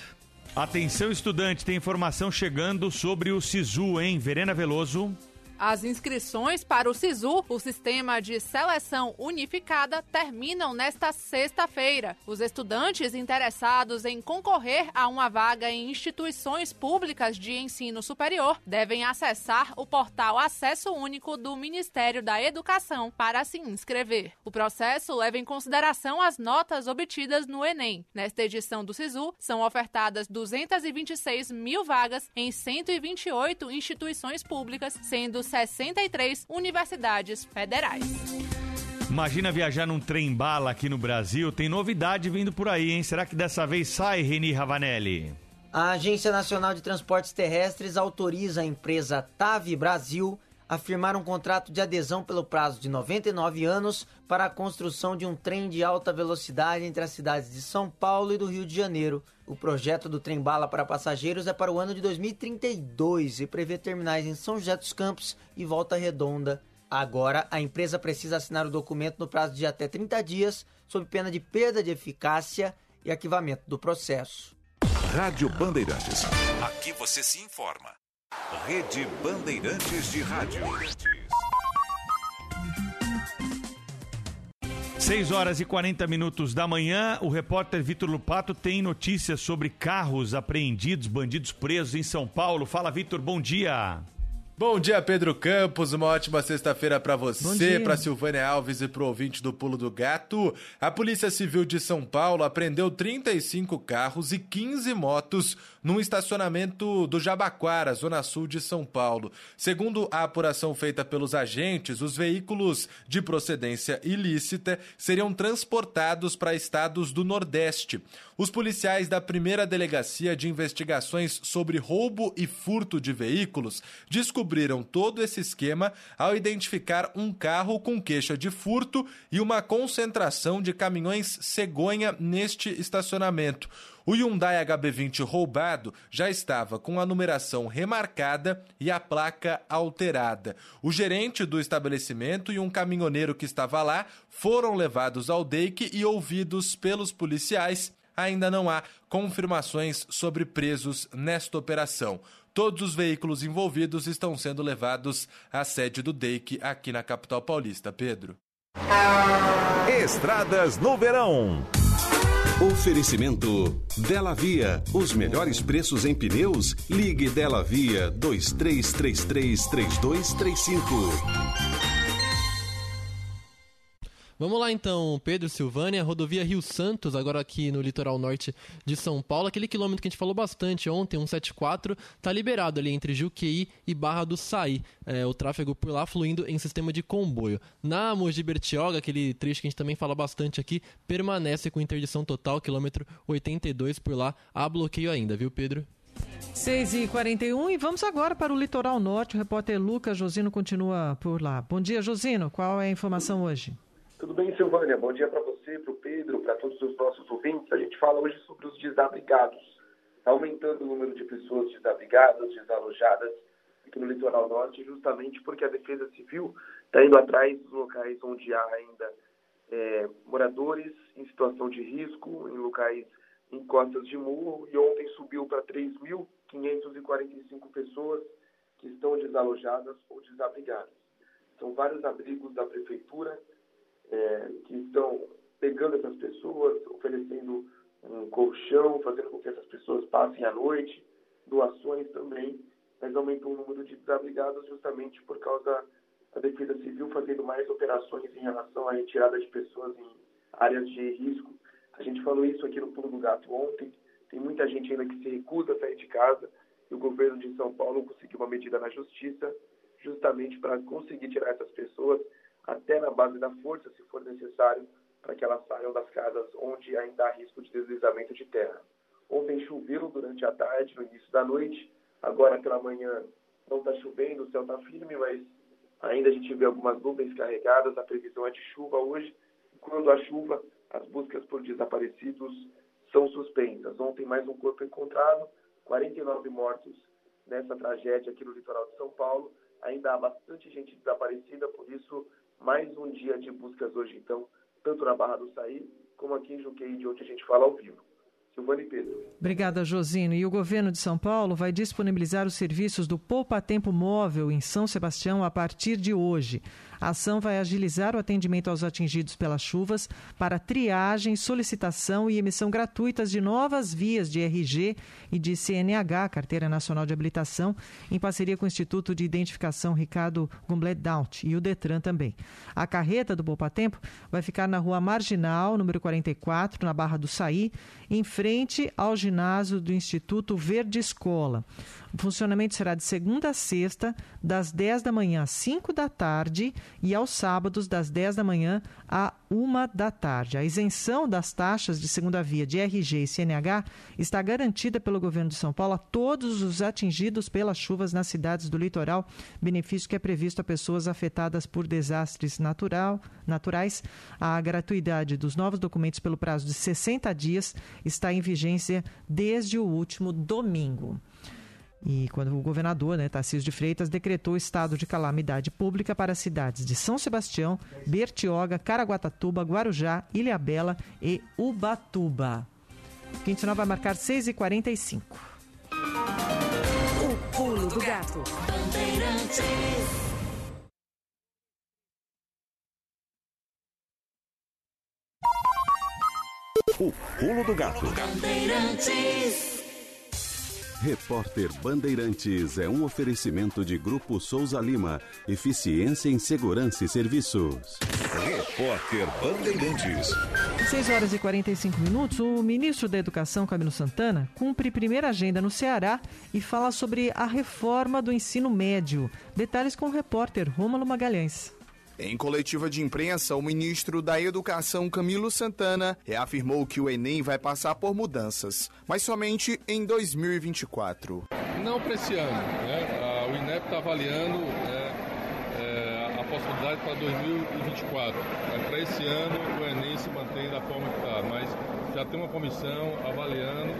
Atenção, estudante, tem informação chegando sobre o SISU, hein? Verena Veloso. As inscrições para o SISU, o Sistema de Seleção Unificada, terminam nesta sexta-feira. Os estudantes interessados em concorrer a uma vaga em instituições públicas de ensino superior devem acessar o portal Acesso Único do Ministério da Educação para se inscrever. O processo leva em consideração as notas obtidas no Enem. Nesta edição do SISU, são ofertadas 226 mil vagas em 128 instituições públicas, sendo 63 universidades federais. Imagina viajar num trem bala aqui no Brasil. Tem novidade vindo por aí, hein? Será que dessa vez sai, Reni Ravanelli? A Agência Nacional de Transportes Terrestres autoriza a empresa TAV Brasil a firmar um contrato de adesão pelo prazo de 99 anos para a construção de um trem de alta velocidade entre as cidades de São Paulo e do Rio de Janeiro. O projeto do trem bala para passageiros é para o ano de 2032 e prevê terminais em São José dos Campos e Volta Redonda. Agora, a empresa precisa assinar o documento no prazo de até 30 dias, sob pena de perda de eficácia e arquivamento do processo. Rádio Bandeirantes. Aqui você se informa. Rede Bandeirantes de Rádio. 6 horas e 40 minutos da manhã, o repórter Vitor Lupato tem notícias sobre carros apreendidos, bandidos presos em São Paulo. Fala, Vitor, bom dia. Bom dia, Pedro Campos. Uma ótima sexta-feira para você, para Silvânia Alves e pro ouvinte do Pulo do Gato. A Polícia Civil de São Paulo apreendeu 35 carros e 15 motos num estacionamento do Jabaquara, zona sul de São Paulo. Segundo a apuração feita pelos agentes, os veículos de procedência ilícita seriam transportados para estados do Nordeste. Os policiais da primeira delegacia de investigações sobre roubo e furto de veículos descobriram todo esse esquema ao identificar um carro com queixa de furto e uma concentração de caminhões cegonha neste estacionamento. O Hyundai HB20 roubado já estava com a numeração remarcada e a placa alterada. O gerente do estabelecimento e um caminhoneiro que estava lá foram levados ao DEIC e ouvidos pelos policiais. Ainda não há confirmações sobre presos nesta operação. Todos os veículos envolvidos estão sendo levados à sede do DEIC aqui na capital paulista. Pedro. Estradas no verão. Oferecimento Dela Via. Os melhores preços em pneus? Ligue Dela Via 2333 3235. Vamos lá então, Pedro Silvânia, rodovia Rio Santos, agora aqui no litoral norte de São Paulo. Aquele quilômetro que a gente falou bastante ontem, 174, está liberado ali entre Juqueí e Barra do Saí. É, o tráfego por lá fluindo em sistema de comboio. Na Mogi Bertioga, aquele trecho que a gente também fala bastante aqui, permanece com interdição total, quilômetro 82 por lá. Há bloqueio ainda, viu, Pedro? 6 e 41 e vamos agora para o litoral norte. O repórter Lucas Josino continua por lá. Bom dia, Josino. Qual é a informação hoje? Tudo bem, Silvânia? Bom dia para você, para o Pedro, para todos os nossos ouvintes. A gente fala hoje sobre os desabrigados. Está aumentando o número de pessoas desabrigadas, desalojadas aqui no litoral norte, justamente porque a Defesa Civil está indo atrás dos locais onde há ainda é, moradores em situação de risco, em locais em costas de morro, e ontem subiu para 3.545 pessoas que estão desalojadas ou desabrigadas. São vários abrigos da prefeitura é, que estão pegando essas pessoas, oferecendo um colchão, fazendo com que essas pessoas passem a noite, doações também, mas aumentou o número de desabrigados justamente por causa da Defesa Civil fazendo mais operações em relação à retirada de pessoas em áreas de risco. A gente falou isso aqui no Pulo do Gato ontem, tem muita gente ainda que se recusa a sair de casa e o governo de São Paulo conseguiu uma medida na justiça justamente para conseguir tirar essas pessoas até na base da força, se for necessário, para que elas saiam das casas onde ainda há risco de deslizamento de terra. Ontem choveu durante a tarde, no início da noite, agora pela manhã não está chovendo, o céu está firme, mas ainda a gente vê algumas nuvens carregadas, a previsão é de chuva hoje. Quando há chuva, as buscas por desaparecidos são suspensas. Ontem mais um corpo encontrado, 49 mortos nessa tragédia aqui no litoral de São Paulo. Ainda há bastante gente desaparecida, por isso mais um dia de buscas hoje, então, tanto na Barra do Saí, como aqui em Juqueí, de onde a gente fala ao vivo. Silvana e Pedro. Obrigada, Josino. E o governo de São Paulo vai disponibilizar os serviços do Poupa Tempo Móvel em São Sebastião a partir de hoje. A ação vai agilizar o atendimento aos atingidos pelas chuvas para triagem, solicitação e emissão gratuitas de novas vias de RG e de CNH, Carteira Nacional de Habilitação, em parceria com o Instituto de Identificação Ricardo Gumblet Daut e o Detran também. A carreta do Poupa Tempo vai ficar na Rua Marginal, número 44, na Barra do Saí, em frente ao ginásio do Instituto Verde Escola. O funcionamento será de segunda a sexta, das 10 da manhã às 5 da tarde e aos sábados, das 10 da manhã à 1 da tarde. A isenção das taxas de segunda via de RG e CNH está garantida pelo governo de São Paulo a todos os atingidos pelas chuvas nas cidades do litoral, benefício que é previsto a pessoas afetadas por desastres natural, naturais. A gratuidade dos novos documentos pelo prazo de 60 dias está em vigência desde o último domingo. E quando o governador, né, Tarcísio de Freitas, decretou estado de calamidade pública para as cidades de São Sebastião, Bertioga, Caraguatatuba, Guarujá, Ilhabela e Ubatuba. Quintinal vai marcar 6h45. O pulo do gato. O pulo do gato. Repórter Bandeirantes é um oferecimento de Grupo Souza Lima. Eficiência em Segurança e Serviços. Repórter Bandeirantes. 6 horas e 45 minutos, o ministro da Educação, Camilo Santana, cumpre primeira agenda no Ceará e fala sobre a reforma do ensino médio. Detalhes com o repórter Rômulo Magalhães. Em coletiva de imprensa, o ministro da Educação, Camilo Santana, reafirmou que o Enem vai passar por mudanças, mas somente em 2024. Não para esse ano. Né? O INEP está avaliando né, é, a possibilidade para 2024. Para esse ano, o Enem se mantém da forma que está, mas já tem uma comissão avaliando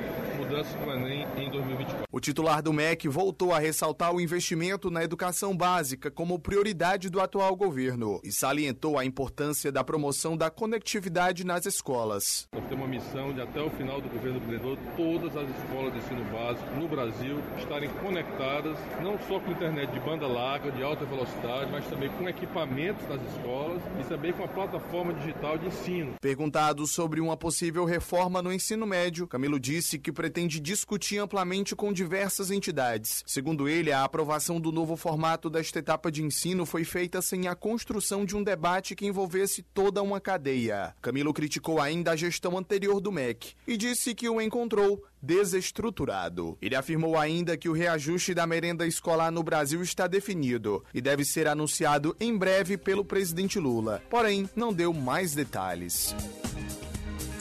mudanças do Enem em 2024. O titular do MEC voltou a ressaltar o investimento na educação básica como prioridade do atual governo e salientou a importância da promoção da conectividade nas escolas. Nós temos uma missão de até o final do governo governador todas as escolas de ensino básico no Brasil estarem conectadas não só com internet de banda larga, de alta velocidade, mas também com equipamentos nas escolas e também com a plataforma digital de ensino. Perguntado sobre uma possível reforma no ensino médio. Camilo disse que pretende discutir amplamente com diversas entidades. Segundo ele, a aprovação do novo formato desta etapa de ensino foi feita sem a construção de um debate que envolvesse toda uma cadeia. Camilo criticou ainda a gestão anterior do MEC e disse que o encontrou desestruturado. Ele afirmou ainda que o reajuste da merenda escolar no Brasil está definido e deve ser anunciado em breve pelo presidente Lula. Porém, não deu mais detalhes.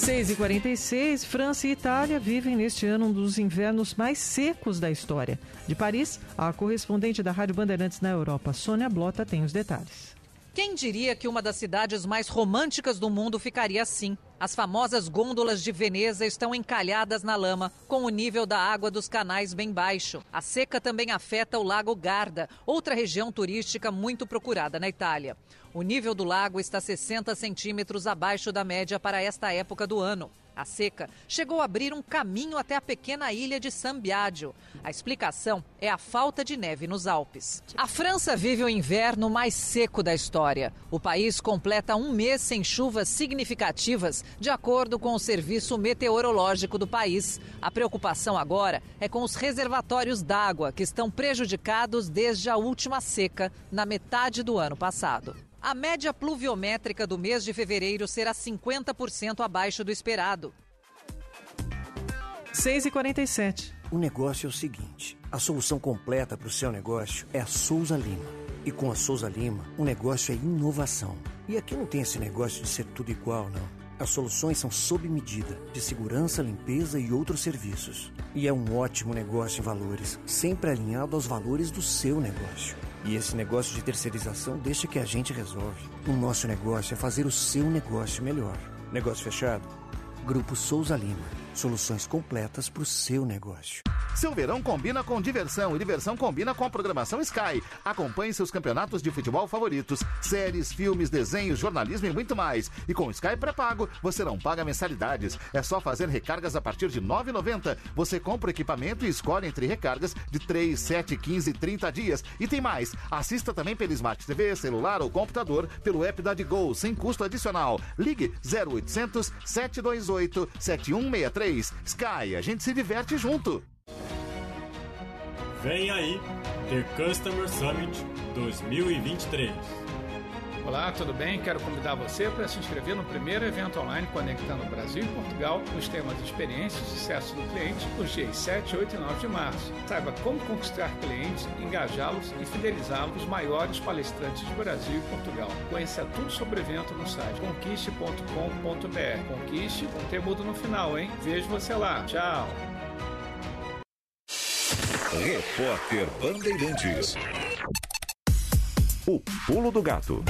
6h46, França e Itália vivem neste ano um dos invernos mais secos da história. De Paris, a correspondente da Rádio Bandeirantes na Europa, Sônia Blota, tem os detalhes. Quem diria que uma das cidades mais românticas do mundo ficaria assim? As famosas gôndolas de Veneza estão encalhadas na lama, com o nível da água dos canais bem baixo. A seca também afeta o Lago Garda, outra região turística muito procurada na Itália. O nível do lago está 60 centímetros abaixo da média para esta época do ano. A seca chegou a abrir um caminho até a pequena ilha de San Biagio. A explicação é a falta de neve nos Alpes. A França vive o inverno mais seco da história. O país completa um mês sem chuvas significativas, de acordo com o Serviço Meteorológico do país. A preocupação agora é com os reservatórios d'água, que estão prejudicados desde a última seca, na metade do ano passado. A média pluviométrica do mês de fevereiro será 50% abaixo do esperado. 6 e 47 O negócio é o seguinte: a solução completa para o seu negócio é a Souza Lima. E com a Souza Lima, o negócio é inovação. E aqui não tem esse negócio de ser tudo igual, não. As soluções são sob medida, de segurança, limpeza e outros serviços. E é um ótimo negócio em valores, sempre alinhado aos valores do seu negócio. E esse negócio de terceirização deixa que a gente resolve. O nosso negócio é fazer o seu negócio melhor. Negócio fechado? Grupo Souza Lima. Soluções completas para o seu negócio. Seu verão combina com diversão e diversão combina com a programação Sky. Acompanhe seus campeonatos de futebol favoritos, séries, filmes, desenhos, jornalismo e muito mais. E com Sky pré-pago, você não paga mensalidades. É só fazer recargas a partir de R$ 9,90. Você compra equipamento e escolhe entre recargas de 3, 7, 15 e 30 dias. E tem mais. Assista também pelo Smart TV, celular ou computador pelo app da Digol, sem custo adicional. Ligue 0800 728 7163. Sky, a gente se diverte junto. Vem aí, The Customer Summit 2023. Olá, tudo bem? Quero convidar você para se inscrever no primeiro evento online conectando Brasil e Portugal nos temas experiência e sucesso do cliente nos dias 7, 8 e 9 de março. Saiba como conquistar clientes, engajá-los e fidelizá-los os maiores palestrantes de Brasil e Portugal. Conheça tudo sobre o evento no site conquiste.com.br. Conquiste com temudo no final, hein? Vejo você lá. Tchau! Repórter Bandeirantes. O pulo do gato.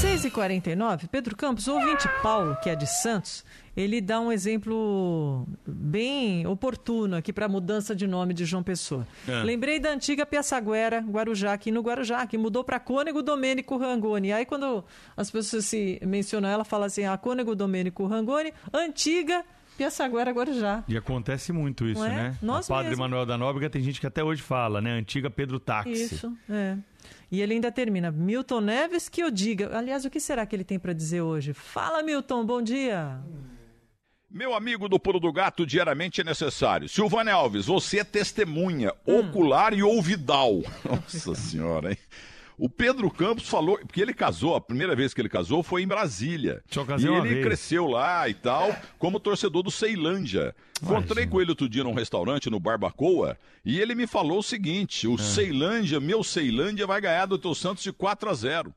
6 e 49 Pedro Campos, o ouvinte Paulo, que é de Santos, ele dá um exemplo bem oportuno aqui para a mudança de nome de João Pessoa. É. Lembrei da antiga Piaçaguera, Guarujá, aqui no Guarujá, que mudou para Cônego Domênico Rangoni. Aí quando as pessoas se mencionam ela, fala assim, a Cônego Domênico Rangoni, antiga Piaçaguera, Guarujá. E acontece muito isso, Não é? né? Nós o padre mesmo. Manuel da Nóbrega tem gente que até hoje fala, né? Antiga Pedro Táxi. Isso, é. E ele ainda termina, Milton Neves que eu diga. Aliás, o que será que ele tem para dizer hoje? Fala, Milton, bom dia. Meu amigo do Pulo do Gato, diariamente é necessário. Silvânia Alves, você é testemunha Hum. ocular e ouvidal. Nossa senhora, hein? O Pedro Campos falou, porque ele casou, a primeira vez que ele casou foi em Brasília. e ele vez. cresceu lá e tal, como torcedor do Ceilândia. Encontrei com ele outro dia num restaurante no Barbacoa e ele me falou o seguinte: É. o Ceilândia, meu Ceilândia, vai ganhar do teu Santos de 4 a 0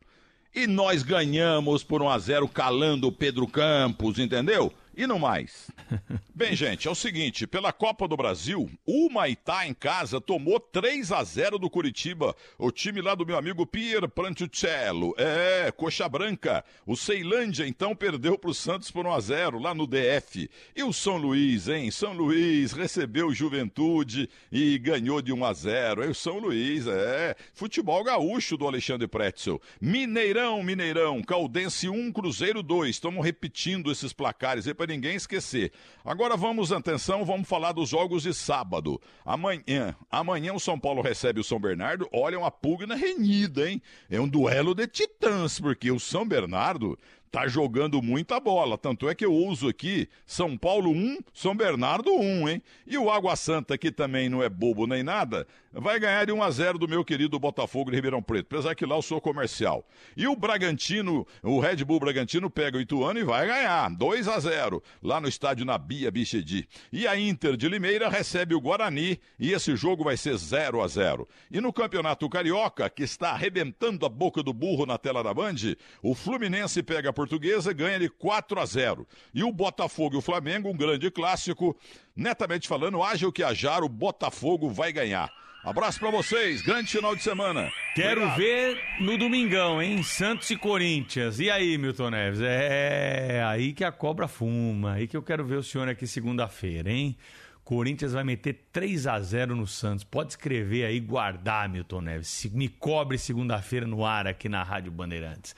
E nós ganhamos por 1 a 0 calando o Pedro Campos, entendeu? E não mais. Bem, gente, é o seguinte, pela Copa do Brasil, o Maitá em casa tomou 3 a 0 do Curitiba, o time lá do meu amigo Pier Prantucello. É, coxa branca. O Ceilândia então perdeu pro Santos por 1 a 0 lá no DF. E o São Luís, hein? São Luís recebeu o Juventude e ganhou de 1 a 0. É o São Luís, é. Futebol gaúcho do Alexandre Pretzel. Mineirão, Mineirão, Caldense 1, Cruzeiro 2. Estamos repetindo esses placares aí para ninguém esquecer. Agora vamos, atenção, vamos falar dos jogos de sábado. Amanhã, amanhã o São Paulo recebe o São Bernardo. Olha, uma pugna renhida, hein? É um duelo de titãs, porque o São Bernardo tá jogando muita bola. Tanto é que eu uso aqui São Paulo 1, São Bernardo 1, hein? E o Água Santa, que também não é bobo nem nada, vai ganhar de 1 a 0 do meu querido Botafogo de Ribeirão Preto, apesar que lá eu sou comercial. E o Bragantino, o Red Bull Bragantino pega o Ituano e vai ganhar, 2 a 0 lá no estádio Nabia Bichedi. E a Inter de Limeira recebe o Guarani e esse jogo vai ser 0 a 0. E no Campeonato Carioca, que está arrebentando a boca do burro na tela da Band, o Fluminense pega a Portuguesa e ganha de 4 a 0. E o Botafogo e o Flamengo, um grande clássico, netamente falando, haja o que ajar, o Botafogo vai ganhar. Abraço pra vocês, grande final de semana. Quero Obrigado. ver no domingão, hein? Santos e Corinthians. E aí, Milton Neves? É aí que a cobra fuma. Aí que eu quero ver o senhor aqui segunda-feira, hein? Corinthians vai meter 3 a 0 no Santos. Pode escrever aí, guardar, Milton Neves. Se- Me cobre segunda-feira no ar aqui na Rádio Bandeirantes.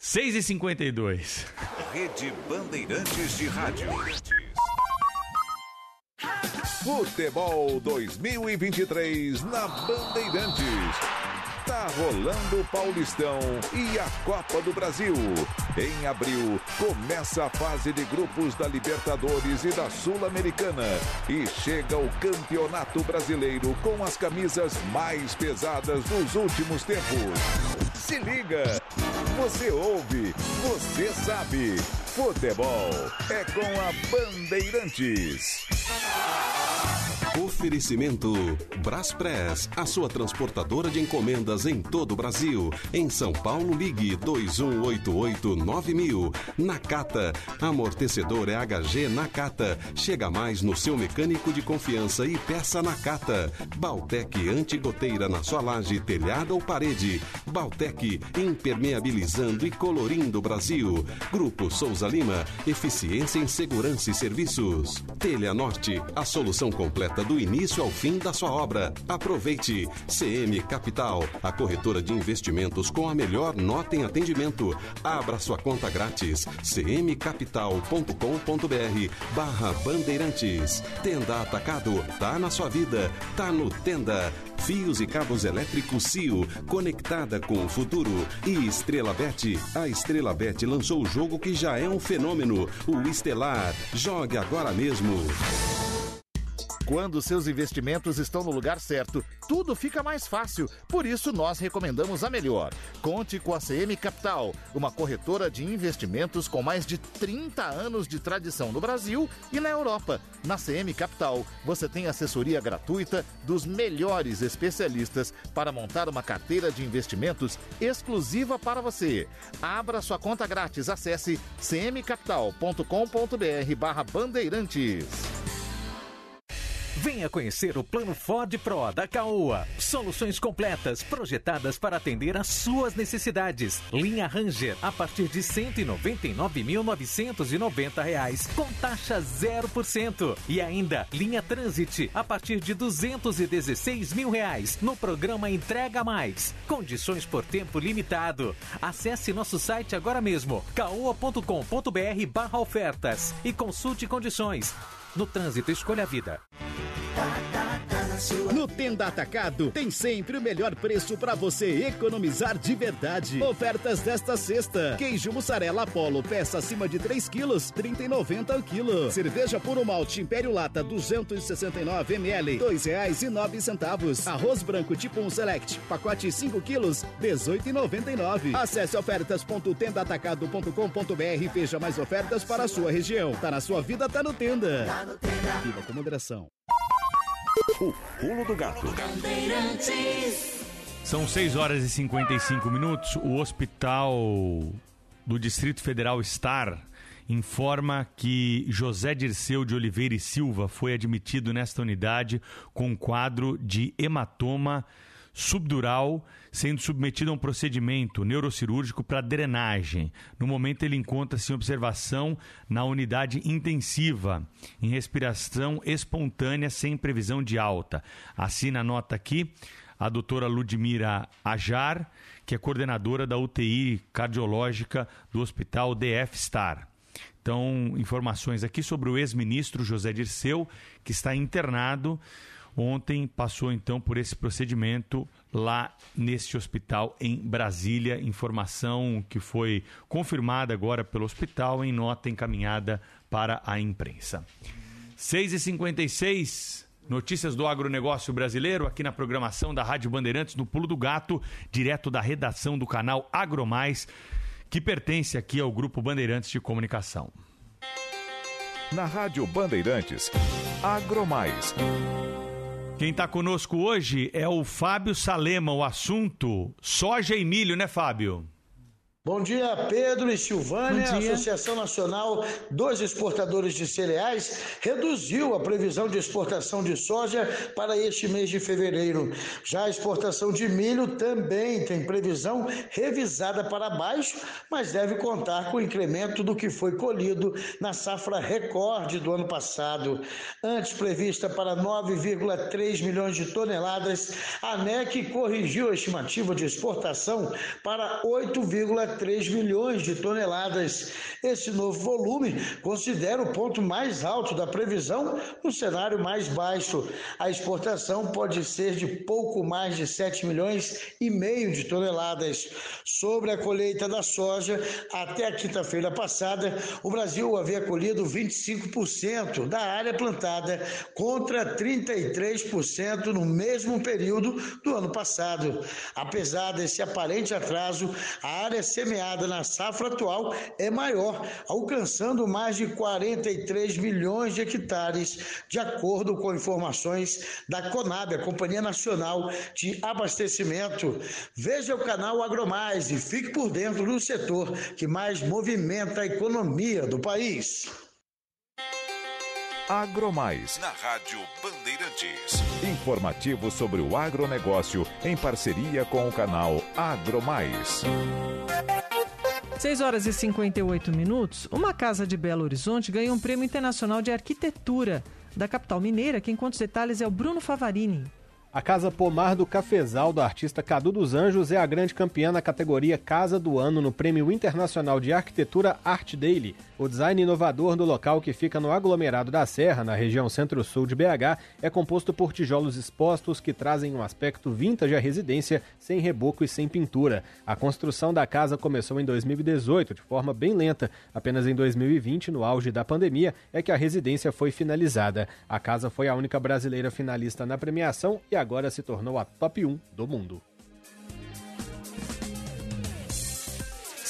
6h52. Rede Bandeirantes de Rádio. Futebol 2023 na Bandeirantes. Tá rolando o Paulistão e a Copa do Brasil. Em abril, começa a fase de grupos da Libertadores e da Sul-Americana. E chega o Campeonato Brasileiro com as camisas mais pesadas dos últimos tempos. Se liga! Você ouve, você sabe. Futebol é com a Bandeirantes. Oferecimento Braspress, a sua transportadora de encomendas em todo o Brasil. Em São Paulo, ligue 2188-9000. Nakata, amortecedor é HG Nakata. Chega mais no seu mecânico de confiança e peça Nakata. Baltec antigoteira na sua laje, telhado ou parede. Baltec, impermeabilizando e colorindo o Brasil. Grupo Souza Lima, eficiência em segurança e serviços. Telha Norte, a solução completa do início ao fim da sua obra. Aproveite. CM Capital, a corretora de investimentos com a melhor nota em atendimento. Abra sua conta grátis. cmcapital.com.br barra Bandeirantes. Tenda Atacado, tá na sua vida, tá no Tenda. Fios e cabos elétricos CIO, conectada com o futuro. E Estrela Bet, a Estrela Bet lançou o jogo que já é um fenômeno, o Estelar. Jogue agora mesmo. Quando seus investimentos estão no lugar certo, tudo fica mais fácil. Por isso, nós recomendamos a melhor. Conte com a CM Capital, uma corretora de investimentos com mais de 30 anos de tradição no Brasil e na Europa. Na CM Capital, você tem assessoria gratuita dos melhores especialistas para montar uma carteira de investimentos exclusiva para você. Abra sua conta grátis. Acesse cmcapital.com.br barra bandeirantes. Venha conhecer o plano Ford Pro da Caoa. Soluções completas projetadas para atender às suas necessidades. Linha Ranger a partir de 199.990 reais, com taxa 0%. E ainda linha Transit a partir de 216 mil reais no programa Entrega Mais. Condições por tempo limitado. Acesse nosso site agora mesmo, caoa.com.br barra ofertas e consulte condições. No trânsito, escolha a vida. da, da. No Tenda Atacado tem sempre o melhor preço para você economizar de verdade. Ofertas desta sexta: queijo mussarela Apollo, peça acima de 3 quilos, 30,90 o quilo. Cerveja puro malte Império Lata 269 ml, dois reais e nove centavos. Arroz branco tipo 1 Select, pacote 5 quilos, 18,99. Acesse ofertas.tendaatacado.com.br e veja mais ofertas para a sua região. Tá na sua vida, tá no Tenda. Viva com moderação. O pulo do gato. São 6 horas e 55 minutos. O Hospital do Distrito Federal Star informa que José Dirceu de Oliveira e Silva foi admitido nesta unidade com quadro de hematoma subdural, sendo submetido a um procedimento neurocirúrgico para drenagem. No momento, ele encontra-se em observação na unidade intensiva, em respiração espontânea, sem previsão de alta. Assina a nota aqui a doutora Ludmira Ajar, que é coordenadora da UTI cardiológica do Hospital DF Star. Então, informações aqui sobre o ex-ministro José Dirceu, que está internado. ontem passou então por esse procedimento lá neste hospital em Brasília. Informação que foi confirmada agora pelo hospital em nota encaminhada para a imprensa. 6h56. Notícias do agronegócio brasileiro aqui na programação da Rádio Bandeirantes no Pulo do Gato, direto da redação do canal Agromais, que pertence aqui ao Grupo Bandeirantes de Comunicação. Na Rádio Bandeirantes, Agromais. Quem está conosco hoje é o Fábio Salema, o assunto soja e milho, né, Fábio? Bom dia, Pedro e Silvânia. A Associação Nacional dos Exportadores de Cereais reduziu a previsão de exportação de soja para este mês de fevereiro. Já a exportação de milho também tem previsão revisada para baixo, mas deve contar com o incremento do que foi colhido na safra recorde do ano passado. Antes prevista para 9,3 milhões de toneladas, a ANEC corrigiu a estimativa de exportação para 8,3 3 milhões de toneladas. Esse novo volume considera o ponto mais alto da previsão no cenário mais baixo. A exportação pode ser de pouco mais de 7 milhões e meio de toneladas. Sobre a colheita da soja, até a quinta-feira passada, o Brasil havia colhido 25% da área plantada contra 33% no mesmo período do ano passado. Apesar desse aparente atraso, a área semeada na safra atual é maior, alcançando mais de 43 milhões de hectares, de acordo com informações da Conab, a Companhia Nacional de Abastecimento. Veja o canal Agromais e fique por dentro do setor que mais movimenta a economia do país. Agromais. Na Rádio Bandeirantes. Informativo sobre o agronegócio em parceria com o canal Agromais. 6 horas e 58 minutos. Uma casa de Belo Horizonte ganhou um prêmio internacional de arquitetura da capital mineira. Quem conta os detalhes é o Bruno Favarini. A Casa Pomar do Cafezal, do artista Cadu dos Anjos, é a grande campeã na categoria Casa do Ano no Prêmio Internacional de Arquitetura Art Daily. O design inovador do local, que fica no aglomerado da Serra, na região centro-sul de BH, é composto por tijolos expostos que trazem um aspecto vintage à residência, sem reboco e sem pintura. A construção da casa começou em 2018, de forma bem lenta. Apenas em 2020, no auge da pandemia, é que a residência foi finalizada. A casa foi a única brasileira finalista na premiação e a agora se tornou a top 1 do mundo.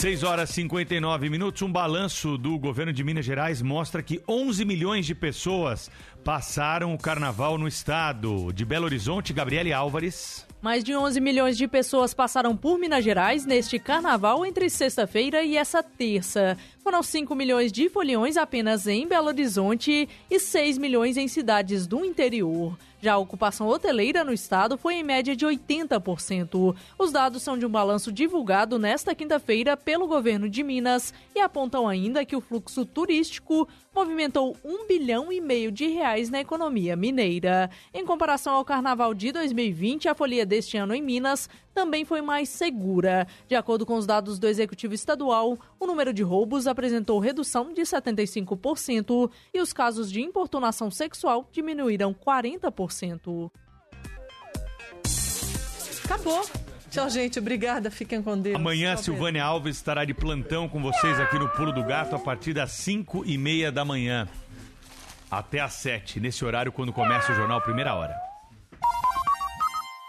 6 horas e 59 minutos. Um balanço do governo de Minas Gerais mostra que 11 milhões de pessoas passaram o carnaval no estado. De Belo Horizonte, Gabriele Álvares. Mais de 11 milhões de pessoas passaram por Minas Gerais neste carnaval entre sexta-feira e essa terça. Foram 5 milhões de foliões apenas em Belo Horizonte e 6 milhões em cidades do interior. Já a ocupação hoteleira no estado foi em média de 80%. Os dados são de um balanço divulgado nesta quinta-feira pelo governo de Minas e apontam ainda que o fluxo turístico movimentou um bilhão e meio de reais na economia mineira. Em comparação ao carnaval de 2020, a folia deste ano em Minas também foi mais segura. De acordo com os dados do Executivo Estadual, o número de roubos apresentou redução de 75% e os casos de importunação sexual diminuíram 40%. Acabou. Tchau, gente. Obrigada. Fiquem com Deus. Amanhã, Tchau, Silvânia Alves estará de plantão com vocês aqui no Pulo do Gato a partir das 5 e meia da manhã. Até às 7, nesse horário, quando começa o jornal Primeira Hora.